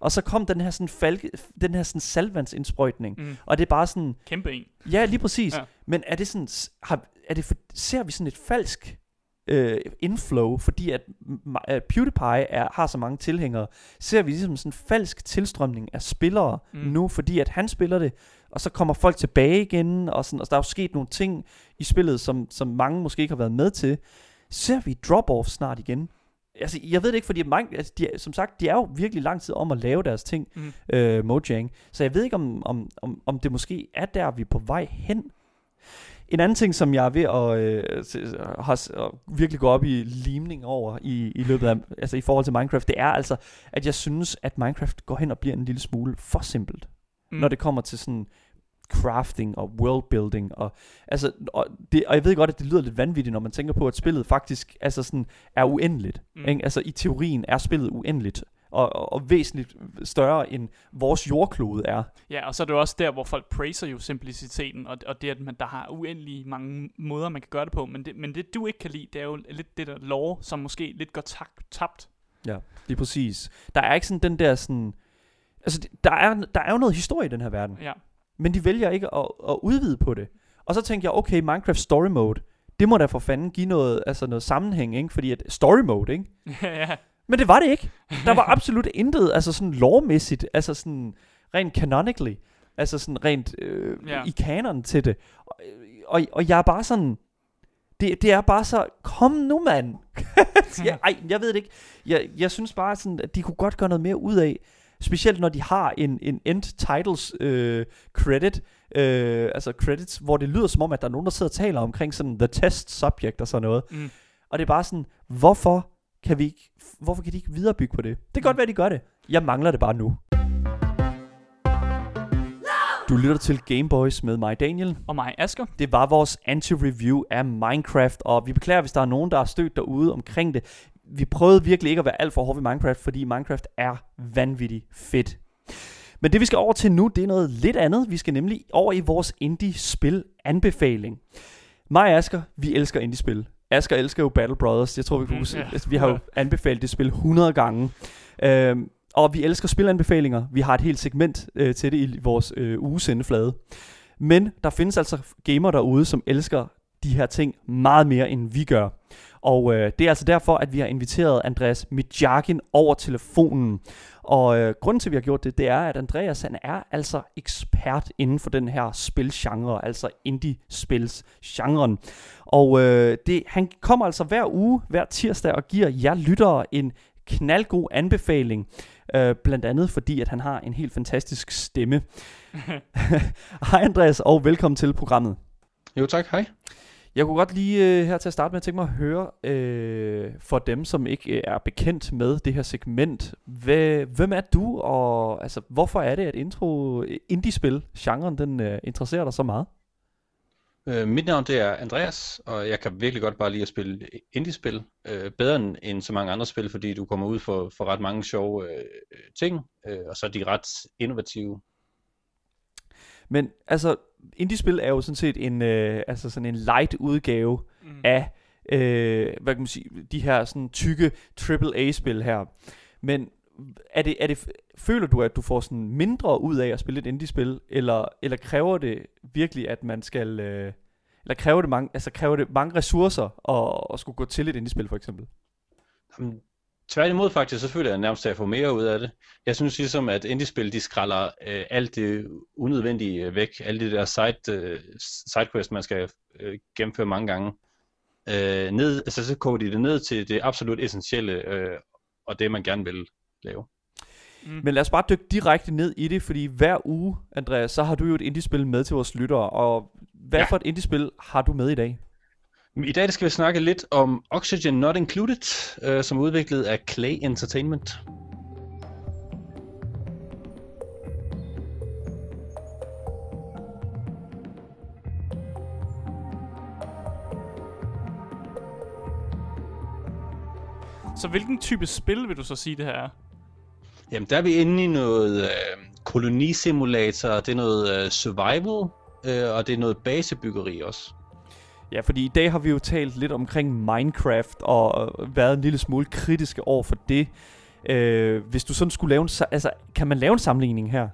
og så kom den her sådan falke, den her sådan salvandsindsprøjtning, Mm. og det er bare sådan, Kæmpe en. ja lige præcis, Ja. men er det sådan, har, er det for, ser vi sådan et falsk øh, inflow, fordi at, at PewDiePie er, har så mange tilhængere, ser vi ligesom sådan en falsk tilstrømning af spillere Mm. nu, fordi at han spiller det, og så kommer folk tilbage igen, og, sådan, og der er jo sket nogle ting i spillet, som, som mange måske ikke har været med til. Ser vi drop-off snart igen? Altså, jeg ved det ikke, fordi mange, altså, de, som sagt, de er jo virkelig lang tid om at lave deres ting, Mm. øh, Mojang. Så jeg ved ikke, om, om, om, om det måske er der, vi er på vej hen. En anden ting, som jeg er ved at, øh, har, virkelig gå op i limning over i, i løbet af, altså i forhold til Minecraft, det er altså, at jeg synes, at Minecraft går hen og bliver en lille smule for simpelt Mm. når det kommer til sådan crafting og worldbuilding og altså og, det, og jeg ved godt at det lyder lidt vanvittigt når man tænker på at spillet faktisk altså sådan er uendeligt mm. ikke? altså i teorien er spillet uendeligt og, og, væsentligt større end vores jordklode er Ja, og så er det jo også der, hvor folk praiser jo simpliciteten, og, og det, at man, der har uendelig mange måder, man kan gøre det på. Men det, men det, du ikke kan lide, det er jo lidt det der lore, som måske lidt går tabt. lige præcis der er ikke sådan den der sådan altså der er, der er jo noget historie i den her verden Ja. men de vælger ikke at, at udvide på det. Og så tænkte jeg, okay, Minecraft Story Mode, det må da for fanden give noget, altså noget sammenhæng, ikke? Fordi at Story Mode, ikke? ja. Men det var det ikke. Der var absolut intet, altså sådan lovmæssigt, altså sådan rent canonically, altså sådan rent øh, Ja. i kanon til det. Og, og, og jeg er bare sådan, det, det er bare så, kom nu mand. jeg, ej, jeg ved det ikke. Jeg, jeg synes bare sådan, at de kunne godt gøre noget mere ud af, specielt når de har en, en end titles øh, credit, øh, altså credits, hvor det lyder som om, at der er nogen, der sidder og taler omkring sådan the test subject og sådan noget. Mm. Og det er bare sådan, hvorfor kan vi ikke, hvorfor kan de ikke viderebygge på det? Det kan godt være, at de gør det. Jeg mangler det bare nu. Du lytter til Gameboys med mig, Daniel. Og mig, Asker. Det var vores anti-review af Minecraft, og vi beklager, hvis der er nogen, der har stødt derude omkring det. Vi prøvede virkelig ikke at være alt for hårde ved Minecraft, fordi Minecraft er vanvittigt fedt. Men det vi skal over til nu, det er noget lidt andet. Vi skal nemlig over i vores indie-spil anbefaling. Mig og Asger, vi elsker indie-spil. Asger elsker jo Battle Brothers. Jeg tror, vi, kunne, Mm, ja. altså, vi har jo anbefalet det spil 100 gange. Øhm, og vi elsker spilanbefalinger. Vi har et helt segment øh, til det i vores øh, ugesendeflade. Men der findes altså gamer derude, som elsker de her ting meget mere, end vi gør. Og øh, det er altså derfor, at vi har inviteret Andreas Midjakin over telefonen. Og øh, grunden til, at vi har gjort det, det er, at Andreas han er altså ekspert inden for den her spilgenre, altså indie-spils-genren. Og øh, det, han kommer altså hver uge, hver tirsdag, og giver jer lyttere en knaldgod anbefaling. Øh, blandt andet fordi, at han har en helt fantastisk stemme. Hej Andreas, og velkommen til programmet. Jo tak, hej. Jeg kunne godt lige øh, her til at starte med tænke mig at høre, øh, for dem, som ikke øh, er bekendt med det her segment, hvad, hvem er du, og altså, hvorfor er det, at intro indie-spil, genren, den øh, interesserer dig så meget? Øh, mit navn det er Andreas, og jeg kan virkelig godt bare lide at spille indie-spil. Øh, bedre end, end så mange andre spil, fordi du kommer ud for, for ret mange sjove øh, ting, øh, og så er de ret innovative. Men altså, indie-spil er jo sådan set en, øh, altså sådan en light udgave Mm. af, øh, hvad kan man sige, de her sådan tykke AAA-spil her. Men er det, er det, føler du, at du får sådan mindre ud af at spille et indie-spil, eller, eller kræver det virkelig, at man skal, øh, eller kræver det mange, altså kræver det mange ressourcer at, at skulle gå til et indie-spil for eksempel? Jamen, tværtimod faktisk, så føler jeg nærmest, at jeg får mere ud af det. Jeg synes ligesom, at indie-spil, de skralder øh, alt det unødvendige øh, væk. Alle de der side, øh, sidequests, man skal øh, gennemføre mange gange. Øh, ned, altså, så koger de det ned til det absolut essentielle, øh, og det man gerne vil lave. Mm. Men lad os bare dykke direkte ned i det, fordi hver uge, Andreas, så har du jo et indie-spil med til vores lyttere, og hvad Ja. for et indie-spil har du med i dag? I dag skal vi snakke lidt om Oxygen Not Included, øh, som er udviklet af Clay Entertainment. Så hvilken type spil vil du så sige, det her er? Jamen, der er vi inde i noget øh, kolonisimulator, det er noget øh, survival, øh, og det er noget basebyggeri også. Ja, fordi i dag har vi jo talt lidt omkring Minecraft og været en lille smule kritiske over for det. Øh, hvis du sådan skulle lave en, altså, kan man lave en sammenligning her?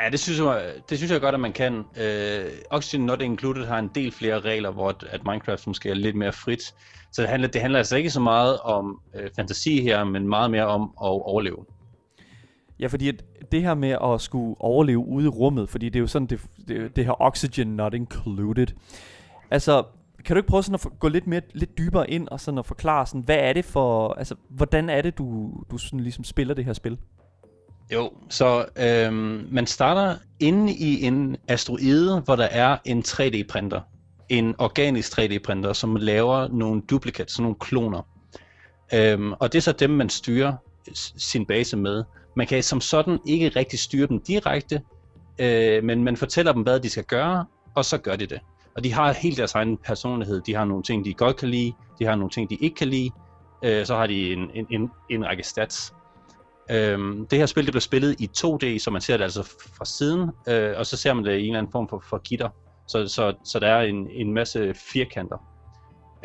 Ja, det synes jeg, det synes jeg godt, at man kan. Øh, Oxygen Not Included har en del flere regler, hvor at, Minecraft måske er lidt mere frit. Så det handler, det handler altså ikke så meget om øh, fantasi her, men meget mere om at overleve. Ja, fordi det her med at skulle overleve ude i rummet, fordi det er jo sådan, det, det, det her oxygen not included. Altså, kan du ikke prøve sådan at for, gå lidt mere lidt dybere ind og sådan at forklare sådan hvad er det for altså hvordan er det du du sådan ligesom spiller det her spil? Jo, så øhm, man starter inde i en asteroide, hvor der er en 3D-printer. En organisk 3D-printer, som laver nogle duplicates, nogle kloner. Øhm, og det er så dem, man styrer sin base med. Man kan som sådan ikke rigtig styre dem direkte, øh, men man fortæller dem, hvad de skal gøre, og så gør de det. Og de har helt deres egen personlighed. De har nogle ting, de godt kan lide, de har nogle ting, de ikke kan lide, øh, så har de en, en, en, en række stats. Øhm, det her spil det blev spillet i 2D, så man ser det altså fra siden, øh, og så ser man det i en eller anden form for, for gitter. Så, så, så der er en, en masse firkanter.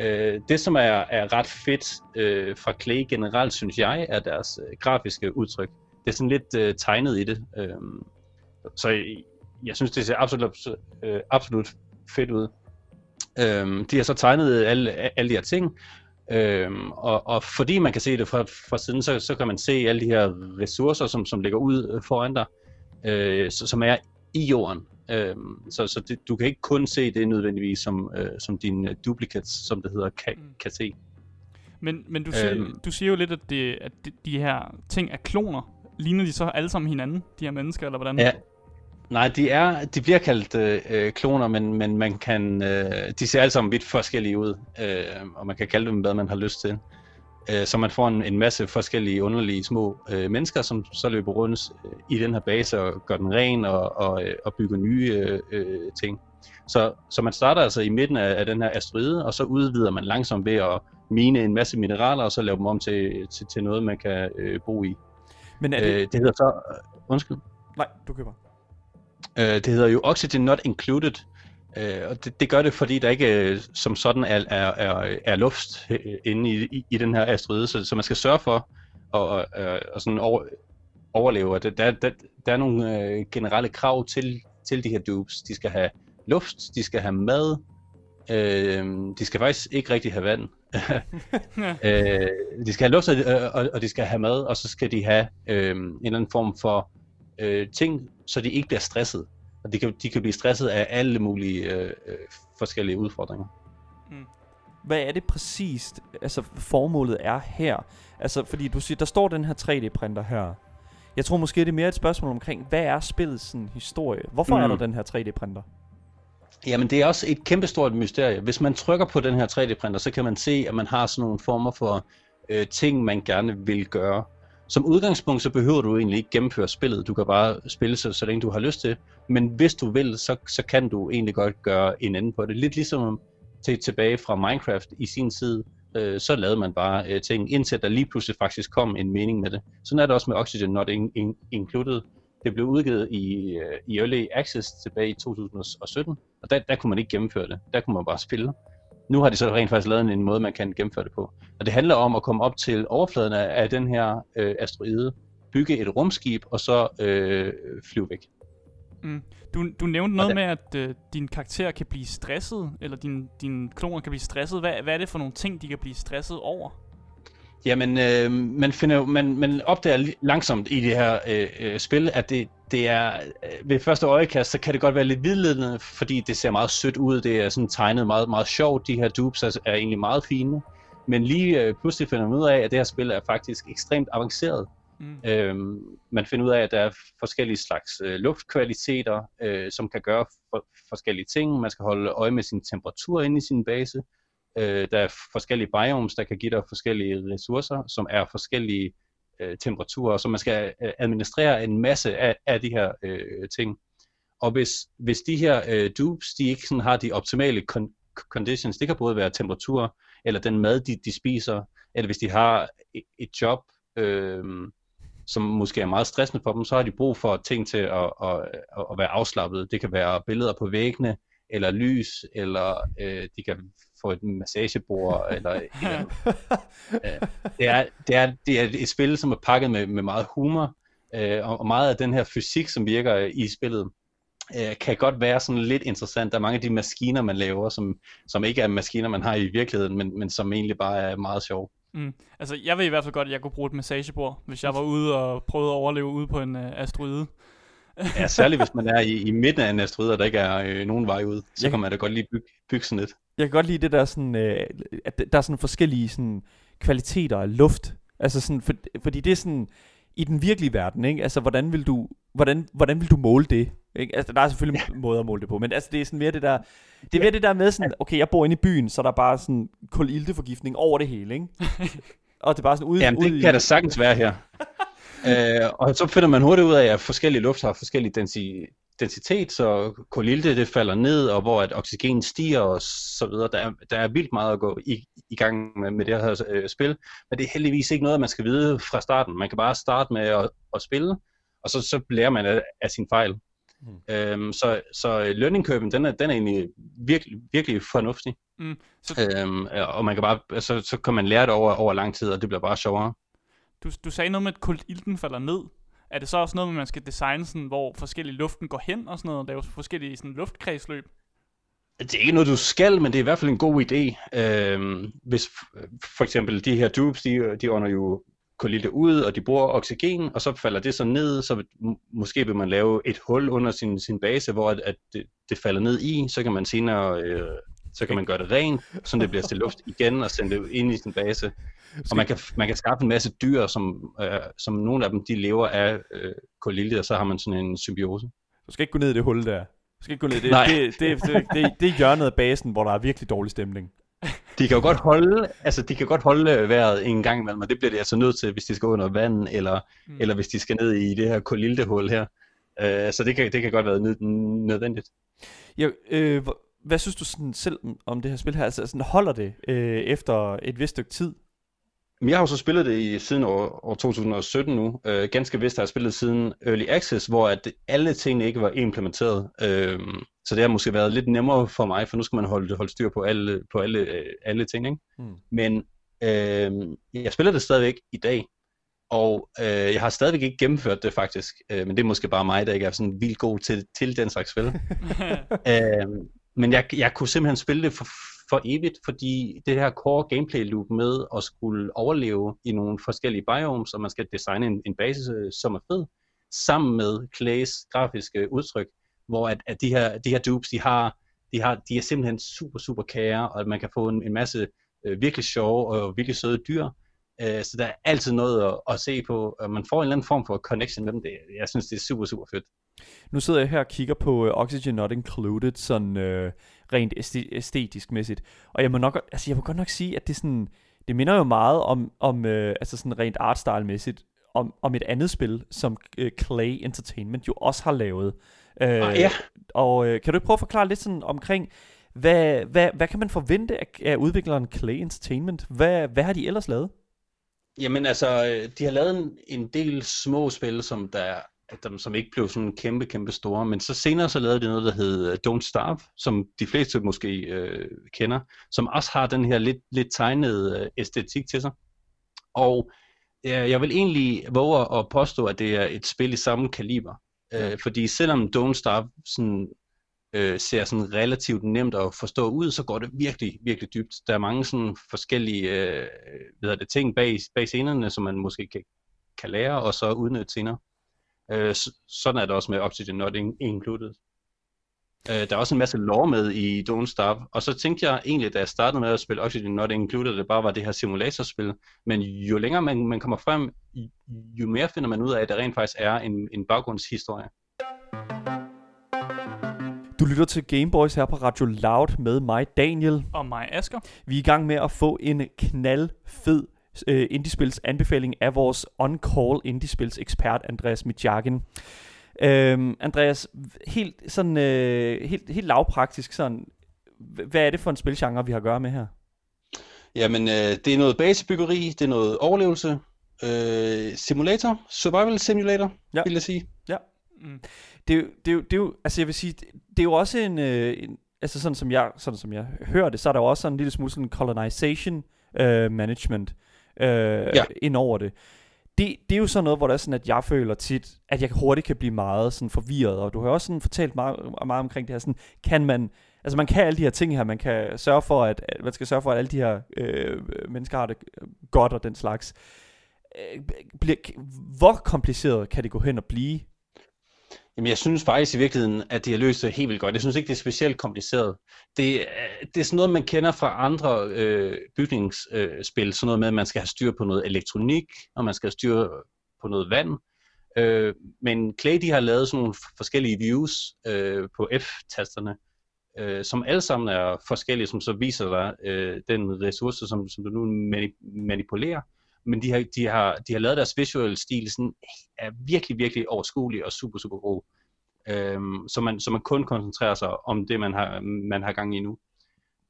Øh, det, som er, er ret fedt øh, fra Clay generelt, synes jeg, er deres øh, grafiske udtryk. Det er sådan lidt øh, tegnet i det. Øh, så jeg, jeg synes, det ser absolut, øh, absolut fedt ud. Øh, de har så tegnet alle, alle de her ting, Øhm, og, og fordi man kan se det fra, fra siden, så, så kan man se alle de her ressourcer, som, som ligger ud øh, foran dig, øh, som er i jorden. Øhm, så så det, du kan ikke kun se det nødvendigvis som, øh, som dine duplicates, som det hedder, kan, mm. kan se. Men, men du, siger, øhm, du siger jo lidt, at, det, at de, de her ting er kloner. Ligner de så alle sammen hinanden, de her mennesker, eller hvordan? Ja, Nej, de er, de bliver kaldt øh, kloner, men, men man kan, øh, de ser alle sammen vidt forskellige ud, øh, og man kan kalde dem, hvad man har lyst til. Øh, så man får en, en masse forskellige underlige små øh, mennesker, som så løber rundt øh, i den her base og gør den ren og, og, øh, og bygger nye øh, ting. Så, så man starter altså i midten af, af den her asteroide, og så udvider man langsomt ved at mine en masse mineraler, og så lave dem om til, til, til noget, man kan øh, bo i. Men er det... Øh, det hedder så... Undskyld. Nej, du køber. Øh, det hedder jo Oxygen Not Included, øh, og det, det gør det, fordi der ikke øh, som sådan er, er, er, er luft øh, inde i, i, i den her asteroide, så, så man skal sørge for at, at, at sådan over, overleve. Der, der, der, der er nogle øh, generelle krav til, til de her dupes. De skal have luft, de skal have mad, øh, de skal faktisk ikke rigtig have vand. øh, de skal have luft, og, og, og de skal have mad, og så skal de have øh, en eller anden form for øh, ting, så de ikke bliver stresset. Og de kan, de kan blive stresset af alle mulige øh, øh, forskellige udfordringer. Mm. Hvad er det præcist, altså formålet er her? Altså, fordi du siger, der står den her 3D-printer her. Jeg tror måske, det er mere et spørgsmål omkring, hvad er spillets sådan, historie? Hvorfor mm. er der den her 3D-printer? Jamen, det er også et kæmpestort mysterie. Hvis man trykker på den her 3D-printer, så kan man se, at man har sådan nogle former for øh, ting, man gerne vil gøre. Som udgangspunkt, så behøver du egentlig ikke gennemføre spillet. Du kan bare spille så, så længe du har lyst til. Men hvis du vil, så, så kan du egentlig godt gøre en anden på det. Lidt ligesom til, tilbage fra Minecraft i sin tid, øh, så lavede man bare øh, ting, indtil der lige pludselig faktisk kom en mening med det. Sådan er det også med Oxygen Not in, in, Included. Det blev udgivet i, øh, i Early Access tilbage i 2017, og der, der kunne man ikke gennemføre det. Der kunne man bare spille nu har de så rent faktisk lavet en, en måde, man kan gennemføre det på. Og det handler om at komme op til overfladen af, af den her øh, asteroide, bygge et rumskib, og så øh, flyve væk. Mm. Du, du nævnte noget med, at øh, din karakter kan blive stresset, eller din, din kloner kan blive stresset. Hvad, hvad er det for nogle ting, de kan blive stresset over? Jamen, øh, man, finder, man, man opdager langsomt i det her øh, øh, spil, at det, det er øh, ved første øjekast, så kan det godt være lidt vidledende, fordi det ser meget sødt ud. Det er sådan tegnet meget, meget sjovt. De her dupes er, er egentlig meget fine. Men lige øh, pludselig finder man ud af, at det her spil er faktisk ekstremt avanceret. Mm. Øhm, man finder ud af, at der er forskellige slags øh, luftkvaliteter, øh, som kan gøre for, forskellige ting. Man skal holde øje med sin temperatur inde i sin base. Øh, der er forskellige biomes, der kan give dig forskellige ressourcer, som er forskellige øh, temperaturer, så man skal øh, administrere en masse af, af de her øh, ting. Og hvis, hvis de her øh, dupes, de ikke sådan har de optimale con- conditions, det kan både være temperatur, eller den mad, de, de spiser, eller hvis de har et, et job, øh, som måske er meget stressende for dem, så har de brug for ting til at, at, at være afslappet. Det kan være billeder på væggene, eller lys, eller øh, de kan få et massagebord, eller, eller øh, det, er, det, er, det er et spil, som er pakket med, med meget humor, øh, og meget af den her fysik, som virker i spillet, øh, kan godt være sådan lidt interessant. Der er mange af de maskiner, man laver, som, som ikke er maskiner, man har i virkeligheden, men, men som egentlig bare er meget sjove. Mm. Altså, jeg ved i hvert fald godt, at jeg kunne bruge et massagebord, hvis jeg var ude og prøvede at overleve ude på en uh, asteroide. Ja, særligt hvis man er i, i midten af en asteroide, og der ikke er øh, nogen vej ud, så kan man da godt lige bygge, bygge sådan lidt. Jeg kan godt lide det der sådan, øh, at der er sådan forskellige sådan, kvaliteter af luft. Altså sådan, for, fordi det er sådan, i den virkelige verden, ikke? Altså, hvordan vil du, hvordan, hvordan vil du måle det? Ikke? Altså, der er selvfølgelig ja. måder at måle det på, men altså, det er sådan mere det der, det er mere det der med sådan, okay, jeg bor inde i byen, så der er bare sådan kulilteforgiftning over det hele, ikke? Og det er bare sådan ude, Jamen, det ude kan i, da sagtens være her. Øh, og så finder man hurtigt ud af, at forskellige luft har forskellig densi- densitet, så kulilte det falder ned, og hvor at oxygen stiger og så videre. Der er, der er vildt meget at gå i, i gang med, med det her øh, spil, men det er heldigvis ikke noget, man skal vide fra starten. Man kan bare starte med at, at spille, og så, så lærer man af, af sin fejl. Mm. Øhm, så, så learning curven, den er, den er egentlig virkelig, virkelig fornuftig. Mm. Så Øhm, og man kan bare, så, så kan man lære det over, over lang tid, og det bliver bare sjovere du, du sagde noget med, at kultilten falder ned. Er det så også noget med, at man skal designe sådan, hvor forskellige luften går hen og sådan noget, og lave forskellige sådan, luftkredsløb? Det er ikke noget, du skal, men det er i hvert fald en god idé. Øhm, hvis for eksempel de her dupes, de, de ånder jo kulilte ud, og de bruger oxygen, og så falder det så ned, så måske vil man lave et hul under sin, sin base, hvor at, at det, det falder ned i, så kan man senere, øh, så kan man gøre det rent, så det bliver til luft igen, og sende det ind i sin base. Og man kan, man kan skaffe en masse dyr, som, øh, som nogle af dem, de lever af øh, kulilte, og så har man sådan en symbiose. du skal ikke gå ned i det hul der. Du skal ikke gå ned i det. Nej. Det, det, det, det, det er hjørnet af basen, hvor der er virkelig dårlig stemning. De kan jo godt holde, altså de kan godt holde vejret en gang imellem, og det bliver de altså nødt til, hvis de skal under vand, eller, Mm. eller hvis de skal ned i det her koliltehul her. Uh, så det kan, det kan godt være nød, nødvendigt. Ja, øh, hvad synes du sådan selv om- det her spil her? Altså, sådan, holder det øh, efter et vist stykke tid? Men jeg har jo så spillet det i, siden år, år 2017 nu. Uh, ganske vist har jeg spillet siden Early Access, hvor at alle tingene ikke var implementeret. Uh, så det har måske været lidt nemmere for mig, for nu skal man holde, holde styr på alle, på alle, øh, alle ting. Ikke? Hmm. Men øh, jeg spiller det stadigvæk i dag, og øh, jeg har stadigvæk ikke gennemført det faktisk, øh, men det er måske bare mig, der ikke er sådan vildt god til, til den slags spil. øh, men jeg, jeg kunne simpelthen spille det for, for evigt, fordi det her core gameplay loop med at skulle overleve i nogle forskellige biomes, og man skal designe en, en base, øh, som er fed, sammen med Clays grafiske udtryk, hvor at, at de, her, de her dupes, de har, de har, de er simpelthen super, super kære, og at man kan få en, en masse øh, virkelig sjove og virkelig søde dyr. Øh, så der er altid noget at, at se på, og man får en eller anden form for connection med dem. Det, jeg synes, det er super, super fedt. Nu sidder jeg her og kigger på uh, Oxygen Not Included, sådan uh, rent æstetisk mæssigt. Og jeg må nok, altså jeg må godt nok sige, at det sådan, det minder jo meget om, om uh, altså sådan rent artstyle-mæssigt, om, om et andet spil, som uh, Clay Entertainment jo også har lavet. Uh, Ah, ja. Og uh, kan du ikke prøve at forklare lidt sådan omkring, hvad, hvad, hvad kan man forvente af, af udvikleren Clay Entertainment? Hvad, hvad har de ellers lavet? Jamen altså, de har lavet en, en del små spil, som der dem, som ikke blev sådan kæmpe, kæmpe store, men så senere så lavede de noget, der hed øh, Don't Starve, som de fleste måske øh, kender, som også har den her lidt, lidt tegnede øh, æstetik til sig. Og øh, jeg vil egentlig våge at påstå, at det er et spil i samme kaliber. Øh, fordi selvom Don't Starve sådan, øh, ser sådan relativt nemt at forstå ud, så går det virkelig, virkelig dybt. Der er mange sådan forskellige øh, hvad det, ting bag, bag scenerne, som man måske kan, kan lære, og så udnytte senere. Øh, så, sådan er det også med Oxygen Not In- Included. Øh, der er også en masse lore med i Don't Starve, og så tænkte jeg egentlig, da jeg startede med at spille Oxygen Not Included, at det bare var det her simulatorspil. Men jo længere man, man kommer frem, jo mere finder man ud af, at der rent faktisk er en, en baggrundshistorie. Du lytter til Gameboys her på Radio Loud med mig, Daniel. Og mig, Asker. Vi er i gang med at få en knaldfed øh, indiespils anbefaling af vores on-call indiespils ekspert, Andreas Mitjagen. Øhm, Andreas, helt sådan øh, helt, helt lavpraktisk sådan, hvad er det for en spilgenre, vi har at gøre med her? Jamen, øh, det er noget basebyggeri, det er noget overlevelse, øh, simulator, survival simulator, Ja. ja. vil jeg sige. Mm. Det, er jo- det, jo- det er jo, altså jeg vil sige, det, det er jo også en, øh, en altså sådan som jeg, sådan som jeg hører det, så er der jo også sådan en lille smule sådan colonization øh, management øh, Ja. ind over det. det. Det er jo sådan noget, hvor det er sådan, at jeg føler tit, at jeg hurtigt kan blive meget sådan forvirret, og du har også sådan fortalt meget, meget omkring det her, sådan, kan man, altså man kan alle de her ting her, man kan sørge for, at, at man skal sørge for, at alle de her øh, mennesker har det godt og den slags. Øh, bliver, hvor kompliceret kan det gå hen og blive? Jamen, jeg synes faktisk i virkeligheden, at de har løst det helt vildt godt. Jeg synes ikke, det er specielt kompliceret. Det, øh, det er sådan noget, man kender fra andre øh, bygningsspil. Øh, sådan noget med, at man skal have styr på noget elektronik, og man skal have styr på noget vand. Øh, men Clay, de har lavet sådan nogle forskellige views øh, på F-tasterne, øh, som alle sammen er forskellige, som så viser dig øh, den ressource, som, som du nu mani- manipulerer. Men de har, de, har, de har lavet deres visual stil sådan, er virkelig, virkelig overskuelig og super, super god. Øhm, så, man, så man kun koncentrerer sig om det, man har, man har gang i nu.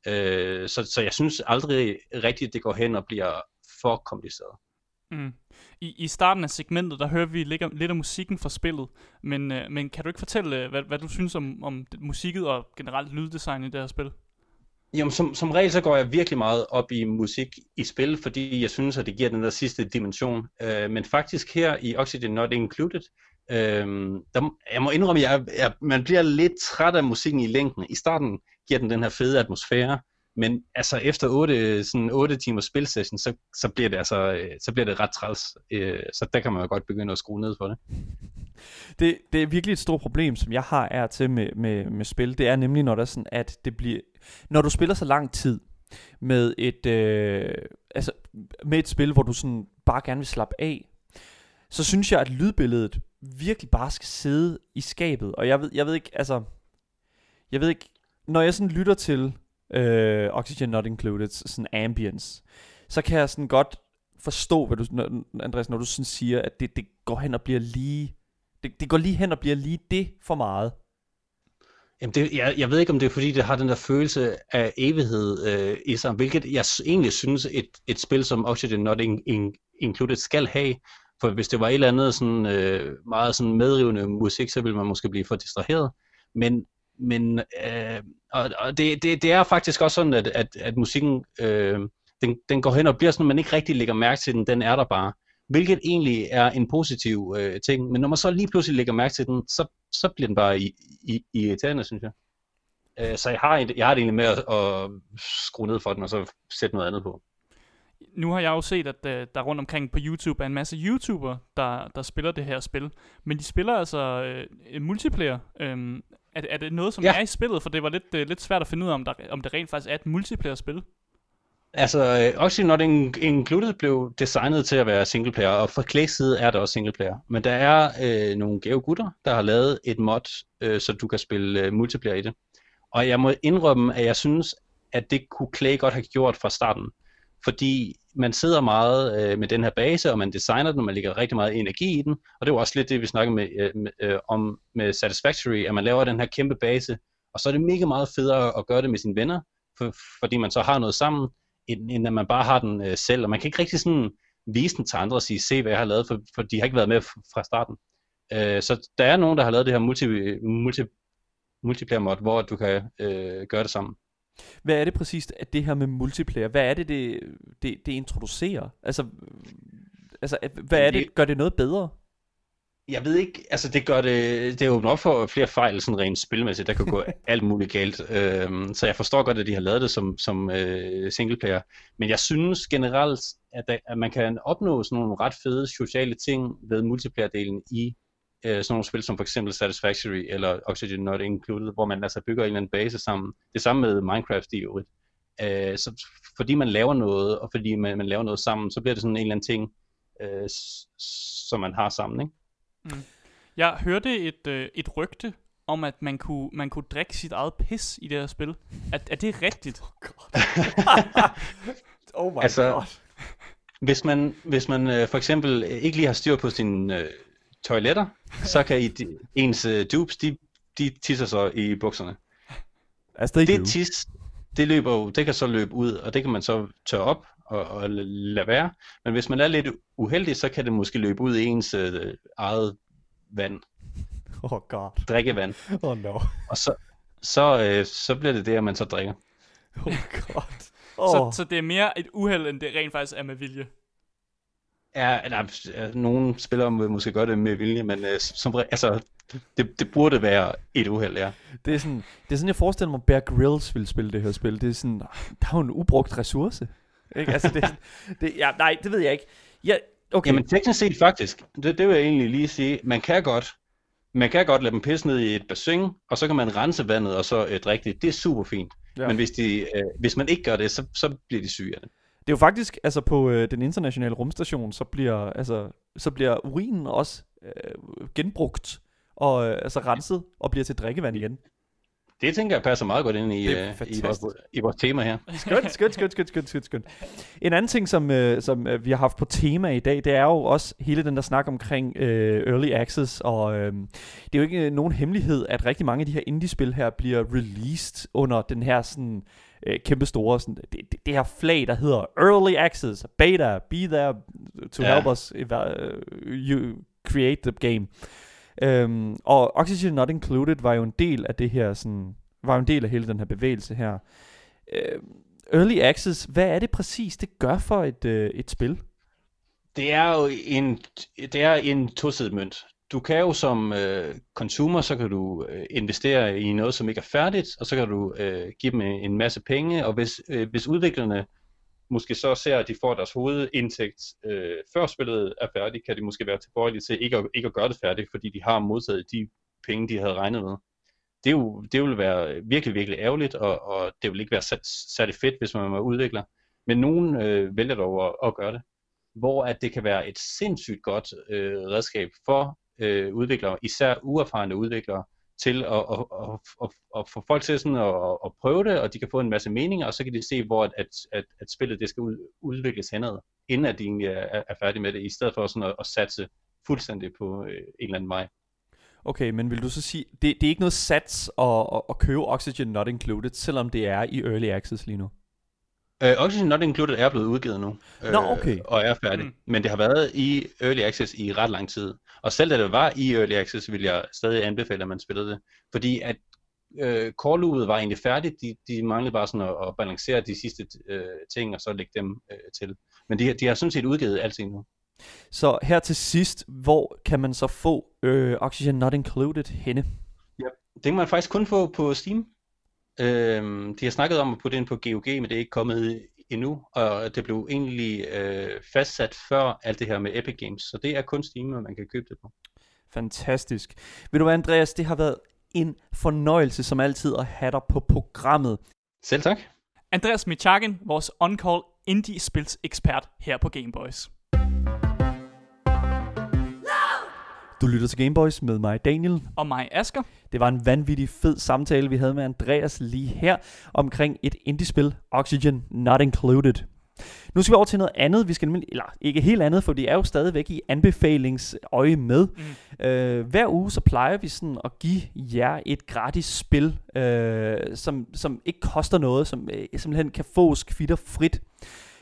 Øh, så, så jeg synes aldrig rigtigt, det går hen og bliver for kompliceret. Mm. I, I starten af segmentet, der hører vi lidt om, lidt af musikken fra spillet, men, øh, men kan du ikke fortælle, øh, hvad, hvad du synes om, om musikket og generelt lyddesign i det her spil? Jamen, som, som regel så går jeg virkelig meget op i musik i spil, fordi jeg synes, at det giver den der sidste dimension. Øh, men faktisk her i Oxygen Not Included, øh, der, jeg må indrømme, at jeg, jeg, man bliver lidt træt af musikken i længden. I starten giver den den her fede atmosfære, men altså efter 8, sådan 8 timers spilsession, så, så, bliver det altså, øh, så bliver det ret træls. Øh, så der kan man jo godt begynde at skrue ned for det. Det, det er virkelig et stort problem, som jeg har er til med, med, med spil. Det er nemlig, når der er sådan, at det bliver... Når du spiller så lang tid med et, øh, altså, med et spil, hvor du sådan bare gerne vil slappe af, så synes jeg, at lydbilledet virkelig bare skal sidde i skabet. Og jeg ved, jeg ved ikke, altså... Jeg ved ikke, når jeg sådan lytter til øh, Oxygen Not Included, sådan ambience, så kan jeg sådan godt forstå, hvad du, Andreas, når du sådan siger, at det, det går hen og bliver lige det, det går lige hen og bliver lige det for meget. Jamen det, jeg, jeg ved ikke, om det er fordi, det har den der følelse af evighed øh, i sig, hvilket jeg egentlig synes, et, et spil som Oxygen Not in, in, Included skal have. For hvis det var et eller andet sådan, øh, meget sådan medrivende musik, så ville man måske blive for distraheret. Men, men øh, og, og det, det, det er faktisk også sådan, at, at, at musikken øh, den, den går hen og bliver sådan, at man ikke rigtig lægger mærke til den, den er der bare. Hvilket egentlig er en positiv øh, ting, men når man så lige pludselig lægger mærke til den, så, så bliver den bare i, i, irriterende, synes jeg. Øh, så jeg har, et- jeg har det egentlig med at, at skrue ned for den, og så sætte noget andet på. Nu har jeg jo set, at øh, der rundt omkring på YouTube er en masse YouTuber, der, der spiller det her spil. Men de spiller altså øh, multiplayer. Øhm, er, det- er det noget, som Ja. er i spillet? For det var lidt, øh, lidt svært at finde ud af, om, der, om det rent faktisk er et multiplayer-spil. Altså, øh, Oxygen Not Included blev designet til at være singleplayer, og fra Clays side er der også singleplayer. Men der er øh, nogle gave gutter, der har lavet et mod, øh, så du kan spille øh, multiplayer i det. Og jeg må indrømme, at jeg synes, at det kunne Clay godt have gjort fra starten. Fordi man sidder meget øh, med den her base, og man designer den, og man lægger rigtig meget energi i den. Og det var også lidt det, vi snakkede med, øh, med, øh, om med Satisfactory, at man laver den her kæmpe base, og så er det mega meget federe at gøre det med sine venner, for, fordi man så har noget sammen, end, end at man bare har den øh, selv. Og man kan ikke rigtig sådan vise den til andre og sige, se hvad jeg har lavet, for, for de har ikke været med fra starten. Øh, så der er nogen, der har lavet det her multi, multi, multiplayer mod, hvor du kan øh, gøre det sammen. Hvad er det præcist, at det her med multiplayer, hvad er det, det, det, det introducerer? Altså, altså, hvad er det, gør det noget bedre? Jeg ved ikke, altså det gør det, det åbner op for flere fejl sådan rent spilmæssigt, der kan gå alt muligt galt. Øhm, så jeg forstår godt, at de har lavet det som, som øh, singleplayer. Men jeg synes generelt, at, der, at man kan opnå sådan nogle ret fede sociale ting ved multiplayer-delen i øh, sådan nogle spil som for eksempel Satisfactory eller Oxygen Not Included, hvor man altså bygger en eller anden base sammen. Det samme med Minecraft i øvrigt. Øh, så fordi man laver noget, og fordi man, man laver noget sammen, så bliver det sådan en eller anden ting, øh, som man har sammen, ikke? Jeg hørte et, øh, et rygte om, at man kunne, man kunne drikke sit eget pis i det her spil. Er, er det rigtigt? Oh my Altså, Hvis man, hvis man øh, for eksempel ikke lige har styr på sine øh, toiletter, så kan I, de, ens øh, dupes, de, de tisser så i bukserne. Altså, det Det tis, det løber jo, det kan så løbe ud, og det kan man så tørre op og, og lade være. Men hvis man er lidt uheldig, så kan det måske løbe ud i ens øh, eget vand, Oh god. drikkevand. Oh no. Og så, så, øh, så bliver det det, at man så drikker. Oh god. Så, Oh. så det er mere et uheld, end det rent faktisk er med vilje. Ja, der er, nogle spillere vil måske gøre det med vilje, men øh, som, altså, det, det burde være et uheld, ja. Det er sådan, det er sådan jeg forestiller mig, Bear Grylls ville spille det her spil. Det er sådan, der er jo en ubrugt ressource. Ikke? Altså, det, det, ja, nej, det ved jeg ikke. Ja, okay. Jamen teknisk set faktisk, det, det vil jeg egentlig lige sige, man kan godt, man kan godt lade dem pisse ned i et bassin, og så kan man rense vandet og så øh, drikke det. Det er super fint. Ja. Men hvis, de, øh, hvis man ikke gør det, så, så bliver de syge af det. Det er jo faktisk, altså på øh, den internationale rumstation, så bliver, altså, så bliver urinen også øh, genbrugt og øh, altså renset og bliver til drikkevand igen. Det tænker jeg passer meget godt ind i, øh, i, vores, i vores tema her. Skønt, skønt, skønt, skønt, skønt, skønt, skønt. En anden ting, som, øh, som øh, vi har haft på tema i dag, det er jo også hele den der snak omkring øh, Early Access, og øh, det er jo ikke nogen hemmelighed, at rigtig mange af de her indie-spil her bliver released under den her sådan øh, kæmpe store, sådan, det, det, det her flag, der hedder Early Access, Beta, be there to ja. help us if, uh, you create the game. Um, og Oxygen Not Included var jo en del af det her, sådan, var jo en del af hele den her bevægelse her. Uh, Early Access, hvad er det præcis, det gør for et, uh, et spil? Det er jo en, det er en tosidig mønt du kan jo som øh, consumer, så kan du øh, investere i noget, som ikke er færdigt, og så kan du øh, give dem øh, en masse penge, og hvis, øh, hvis udviklerne måske så ser, at de får deres hovedindtægt øh, før spillet er færdigt, kan de måske være tilbøjelige til ikke at, ikke at gøre det færdigt, fordi de har modtaget de penge, de havde regnet med. Det, er jo, det vil være virkelig, virkelig ærgerligt, og, og det vil ikke være særlig fedt, hvis man er udvikler. Men nogen øh, vælger dog at, at gøre det. Hvor at det kan være et sindssygt godt øh, redskab for øh, udviklere, især uerfarne udviklere, til at, at, at, at, at få folk til sådan at, at prøve det, og de kan få en masse meninger, og så kan de se, hvor at, at, at, at spillet det skal ud, udvikles henad, inden at de egentlig er, er færdige med det, i stedet for sådan at, at satse fuldstændig på øh, en eller anden vej. Okay, men vil du så sige, det, det er ikke noget sats at, at, at købe Oxygen Not Included, selvom det er i Early Access lige nu? Uh, Oxygen Not Included er blevet udgivet nu. Nå, okay. Og er færdig. Mm. Men det har været i Early Access i ret lang tid. Og selv da det var i Early Access, vil jeg stadig anbefale, at man spillede det. Fordi at øh, core var egentlig færdigt. De, de manglede bare sådan at, at balancere de sidste øh, ting, og så lægge dem øh, til. Men de, de har sådan set udgivet alting nu. Så her til sidst, hvor kan man så få øh, Oxygen Not Included henne? Ja, det kan man faktisk kun få på Steam. Øhm, de har snakket om at putte ind på GOG, men det er ikke kommet endnu, og det blev egentlig øh, fastsat før alt det her med Epic Games, så det er kun Steam, man kan købe det på. Fantastisk. Vil du være, Andreas, det har været en fornøjelse som altid at have dig på programmet. Selv tak. Andreas Michakin, vores on-call indie-spils ekspert her på Gameboys. Du lytter til Gameboys med mig, Daniel. Og mig, Asker. Det var en vanvittig fed samtale, vi havde med Andreas lige her, omkring et indie-spil, Oxygen Not Included. Nu skal vi over til noget andet. Vi skal nemlig, eller ikke helt andet, for det er jo stadigvæk i anbefalingsøje med. Mm. Øh, hver uge så plejer vi sådan at give jer et gratis spil, øh, som, som ikke koster noget, som øh, simpelthen kan fås kvitter frit.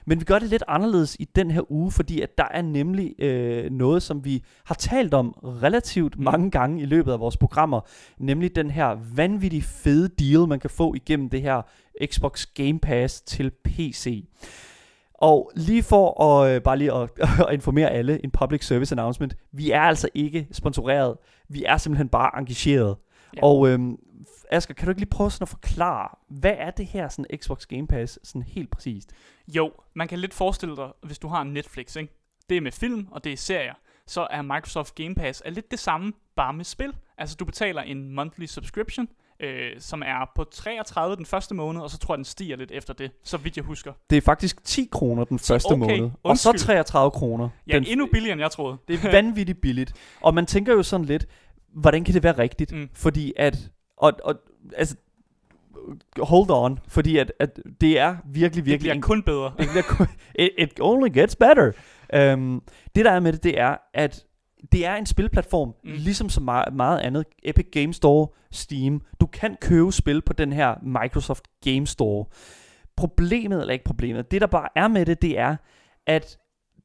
Men vi gør det lidt anderledes i den her uge, fordi at der er nemlig øh, noget, som vi har talt om relativt mm. mange gange i løbet af vores programmer, nemlig den her vanvittig fede deal, man kan få igennem det her Xbox Game Pass til PC. Og lige for at øh, bare lige at, at informere alle, en public service announcement, vi er altså ikke sponsoreret, vi er simpelthen bare engageret. Ja. Og øhm, Asger, kan du ikke lige prøve sådan at forklare, hvad er det her sådan Xbox Game Pass sådan helt præcist? Jo, man kan lidt forestille dig, hvis du har en Netflix, ikke? det er med film, og det er serier, så er Microsoft Game Pass er lidt det samme, bare med spil. Altså du betaler en monthly subscription, øh, som er på 33 den første måned, og så tror jeg, den stiger lidt efter det, så vidt jeg husker. Det er faktisk 10 kroner den første okay, måned, undskyld. og så 33 kroner. Ja, den, endnu billigere, end jeg troede. Det er vanvittigt billigt. Og man tænker jo sådan lidt, hvordan kan det være rigtigt? Mm. Fordi at, og, og altså, hold on, fordi at, at det er virkelig, virkelig... Det bliver kun bedre. det bliver kun, it, it only gets better. Um, det der er med det, det er, at det er en spilplatform, mm. ligesom så meget, meget andet. Epic Game Store, Steam. Du kan købe spil på den her Microsoft Game Store. Problemet, eller ikke problemet, det der bare er med det, det er, at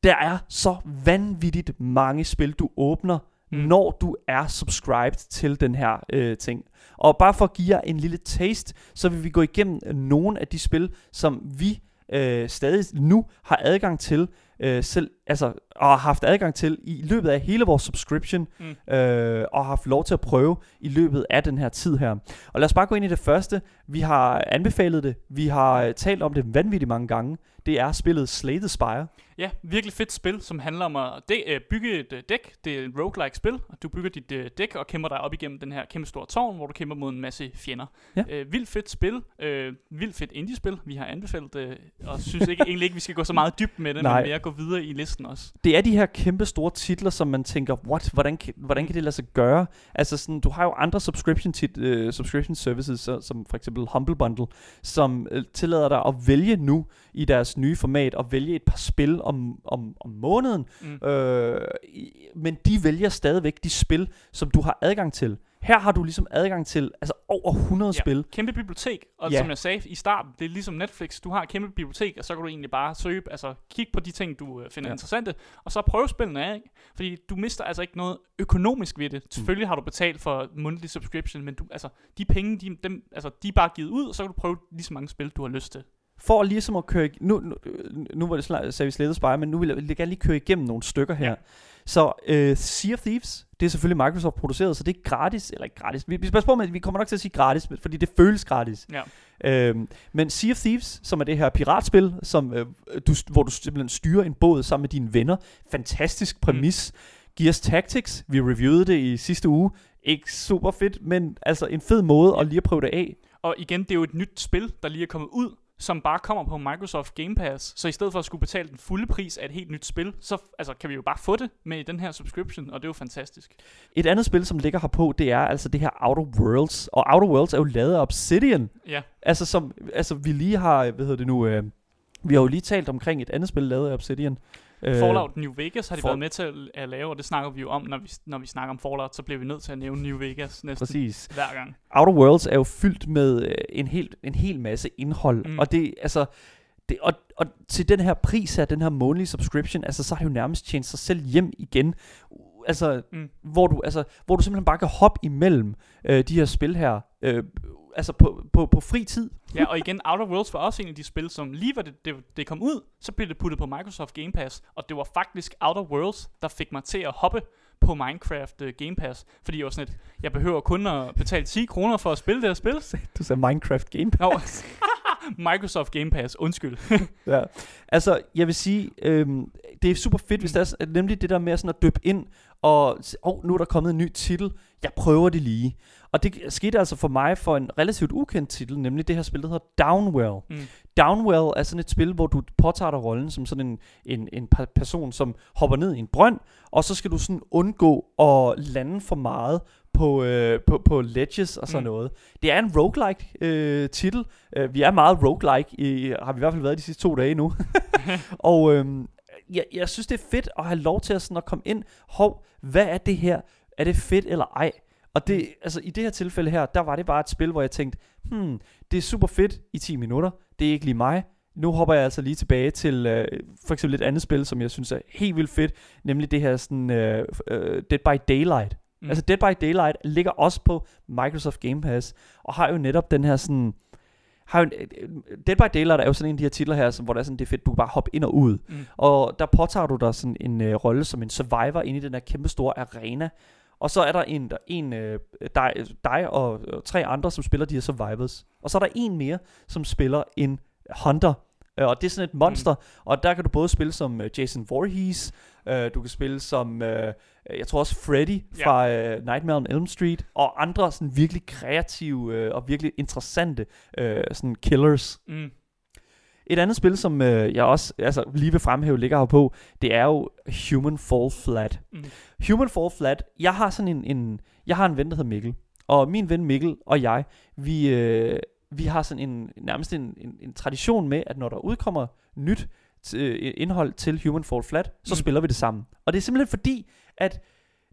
der er så vanvittigt mange spil, du åbner, mm. når du er subscribed til den her øh, ting. Og bare for at give jer en lille taste, så vil vi gå igennem nogle af de spil, som vi øh, stadig nu har adgang til, øh, selv altså, og har haft adgang til i løbet af hele vores subscription, Mm. øh, og har haft lov til at prøve i løbet af den her tid her. Og lad os bare gå ind i det første. Vi har anbefalet det, vi har øh, talt om det vanvittigt mange gange. Det er spillet Slay the Spire. Ja, virkelig fedt spil, som handler om at de- øh, bygge et øh, dæk. Det er et roguelike spil, og du bygger dit øh, dæk og kæmper dig op igennem den her kæmpe store tårn, hvor du kæmper mod en masse fjender. Ja. Øh, vildt fedt spil, øh, vildt fedt indie-spil. Vi har anbefalet det, og synes ikke, egentlig ikke, vi skal gå så meget dybt med det, Nej. men mere gå videre i listen også. Det er de her kæmpe store titler, som man tænker, what, hvordan, kan- hvordan kan det lade sig gøre? Altså sådan, du har jo andre subscription, tit, uh, subscription services, så, som for eksempel Humble Bundle, som uh, tillader dig at vælge nu i deres nye format, at vælge et par spil om, om, om måneden, Mm. øh, men de vælger stadigvæk de spil, som du har adgang til. Her har du ligesom adgang til altså over 100 Ja. spil. Kæmpe bibliotek, og Ja. som jeg sagde i starten, det er ligesom Netflix. Du har et kæmpe bibliotek, og så kan du egentlig bare søge, altså kigge på de ting, du øh, finder Ja. interessante, og så prøve spillene af, ikke? Fordi du mister altså ikke noget økonomisk ved det. Mm. Selvfølgelig har du betalt for monthly subscription, men du, altså, de penge, de, dem, altså, de er bare givet ud, og så kan du prøve lige så mange spil, du har lyst til. For ligesom at køre... Nu, nu, nu var det snart, sagde vi Slay the Spire, men nu vil jeg, vil jeg gerne lige køre igennem nogle stykker her. Ja. Så uh, Sea of Thieves, det er selvfølgelig Microsoft produceret, så det er gratis, eller ikke gratis. Vi, vi passe på at vi kommer nok til at sige gratis, men- fordi det føles gratis. Ja. Øhm, men Sea of Thieves, som er det her piratspil, som, øh, du, hvor du simpelthen styrer en båd sammen med dine venner. Fantastisk præmis. Mm. Gears Tactics, vi reviewede det i sidste uge. Ikke super fedt, men altså en fed måde at lige at prøve det af. Og igen, det er jo et nyt spil, der lige er kommet ud, som bare kommer på Microsoft Game Pass. Så i stedet for at skulle betale den fulde pris af et helt nyt spil, så altså, kan vi jo bare få det med i den her subscription, og det er jo fantastisk. Et andet spil, som ligger her på, det er altså det her Outer Worlds. Og Outer Worlds er jo lavet af Obsidian. Ja, Altså, som, altså vi lige har, hvad hedder det nu, øh, vi har jo lige talt omkring et andet spil lavet af Obsidian. Øh, Fallout New Vegas har de For- været med til at, lave, og det snakker vi jo om, når vi, når vi snakker om Fallout, så bliver vi nødt til at nævne New Vegas næsten Præcis. hver gang. Outer Worlds er jo fyldt med øh, en, hel, en hel masse indhold, Mm. og det, altså, det, og, og til den her pris her, den her månedlige subscription, altså, så har det jo nærmest tjent sig selv hjem igen. Altså, mm. hvor, du, altså, hvor du simpelthen bare kan hoppe imellem øh, de her spil her, øh, altså på, på, på fri tid. Ja, og igen, Outer Worlds var også en af de spil, som lige var det, det, det kom ud, så blev det puttet på Microsoft Game Pass, og det var faktisk Outer Worlds, der fik mig til at hoppe på Minecraft uh, Game Pass, fordi jeg var sådan et, jeg behøver kun at betale 10 kroner for at spille det her spil. Du sagde Minecraft Game Pass. Microsoft Game Pass, undskyld. Ja. Altså, jeg vil sige, øhm, det er super fedt, hvis der er s- nemlig det der med sådan at dyppe ind, og åh, nu er der kommet en ny titel, jeg prøver det lige. Og det skete altså for mig for en relativt ukendt titel, nemlig det her spil, der hedder Downwell. Mm. Downwell er sådan et spil, hvor du påtager dig rollen som sådan en, en, en person, som hopper ned i en brønd, og så skal du sådan undgå at lande for meget på, øh, på, på ledges og sådan Mm. noget. Det er en roguelike øh, titel. Øh, vi er meget roguelike, i, har vi i hvert fald været de sidste to dage nu. og øhm, jeg, jeg synes, det er fedt at have lov til at, sådan at komme ind. Hov, hvad er det her? Er det fedt eller ej? Og det, altså, i det her tilfælde her, der var det bare et spil, hvor jeg tænkte, hmm, det er super fedt i 10 minutter. Det er ikke lige mig. Nu hopper jeg altså lige tilbage til øh, for eksempel et andet spil, som jeg synes er helt vildt fedt, nemlig det her sådan, øh, øh, Dead by Daylight. Mm. Altså Dead by Daylight ligger også på Microsoft Game Pass, og har jo netop den her sådan... Har jo, en- øh, Dead by Daylight er jo sådan en af de her titler her, som, hvor der er sådan, det er fedt, du kan bare hoppe ind og ud. Mm. Og der påtager du dig sådan en øh, rolle som en survivor inde i den her kæmpe store arena. Og så er der en, der, en øh, dig, dig og, og tre andre, som spiller de her survivors. Og så er der en mere, som spiller en hunter. Øh, Og det er sådan et monster, mm. og der kan du både spille som øh, Jason Voorhees, øh, du kan spille som, øh, jeg tror også Freddy Ja. fra øh, Nightmare on Elm Street, og andre sådan virkelig kreative øh, og virkelig interessante øh, sådan killers. Mm. Et andet spil, som øh, jeg også altså, lige vil fremhæve, ligger her på, det er jo Human Fall Flat. Mm. Human Fall Flat, jeg har sådan en, en, jeg har en ven, der hedder Mikkel, og min ven Mikkel og jeg, vi, øh, vi har sådan en, nærmest en, en, en tradition med, at når der udkommer nyt t- øh, indhold til Human Fall Flat, så Mm. spiller vi det sammen. Og det er simpelthen fordi, at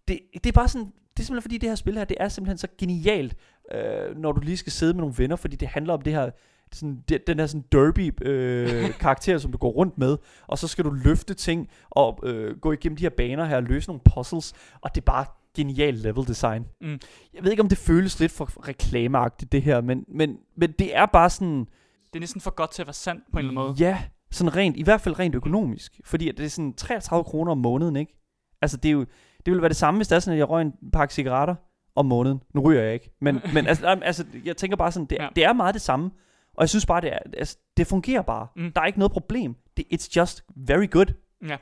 det, det er bare sådan, det er simpelthen fordi det her spil her, det er simpelthen så genialt, øh, når du lige skal sidde med nogle venner, fordi det handler om det her, sådan, det, den her sådan derby øh, karakter, som du går rundt med, og så skal du løfte ting og øh, gå igennem de her baner her og løse nogle puzzles, og det er bare genial level design. Mm. Jeg ved ikke, om det føles lidt for reklameagtigt det her, men, men, men det er bare sådan, Det er næsten for godt til at være sandt på en eller anden måde. ja, Sådan rent, i hvert fald rent økonomisk. Fordi at det er sådan 33 kroner om måneden, ikke? Altså det er jo, det vil være det samme, hvis det er sådan, at jeg røg en pakke cigaretter om måneden. Nu ryger jeg ikke. Men, men altså, altså, jeg tænker bare sådan, det, ja. Ja. det er meget det samme. Og jeg synes bare, det, er, altså, det fungerer bare. Mm. Der er ikke noget problem. Det, it's just very good. Ja.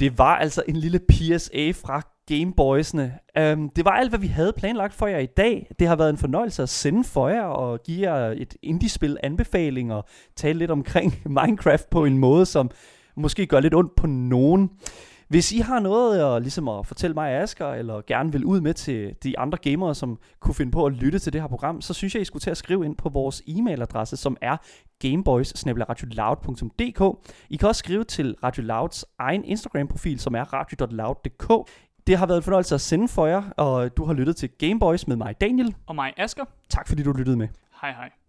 Det var altså en lille PSA fra Gameboysene. Um, øhm, det var alt, hvad vi havde planlagt for jer i dag. Det har været en fornøjelse at sende for jer og give jer et indie-spil anbefaling og tale lidt omkring Minecraft på en måde, som måske gør lidt ondt på nogen. Hvis I har noget at, ligesom at fortælle mig Asger, eller gerne vil ud med til de andre gamere, som kunne finde på at lytte til det her program, så synes jeg, I skulle til at skrive ind på vores e-mailadresse, som er gameboys I kan også skrive til Radio Louds egen Instagram-profil, som er radio.loud.dk. Det har været en fornøjelse at sende for jer, og du har lyttet til Gameboys med mig, Daniel. Og mig, Asker. Tak fordi du lyttede med. Hej hej.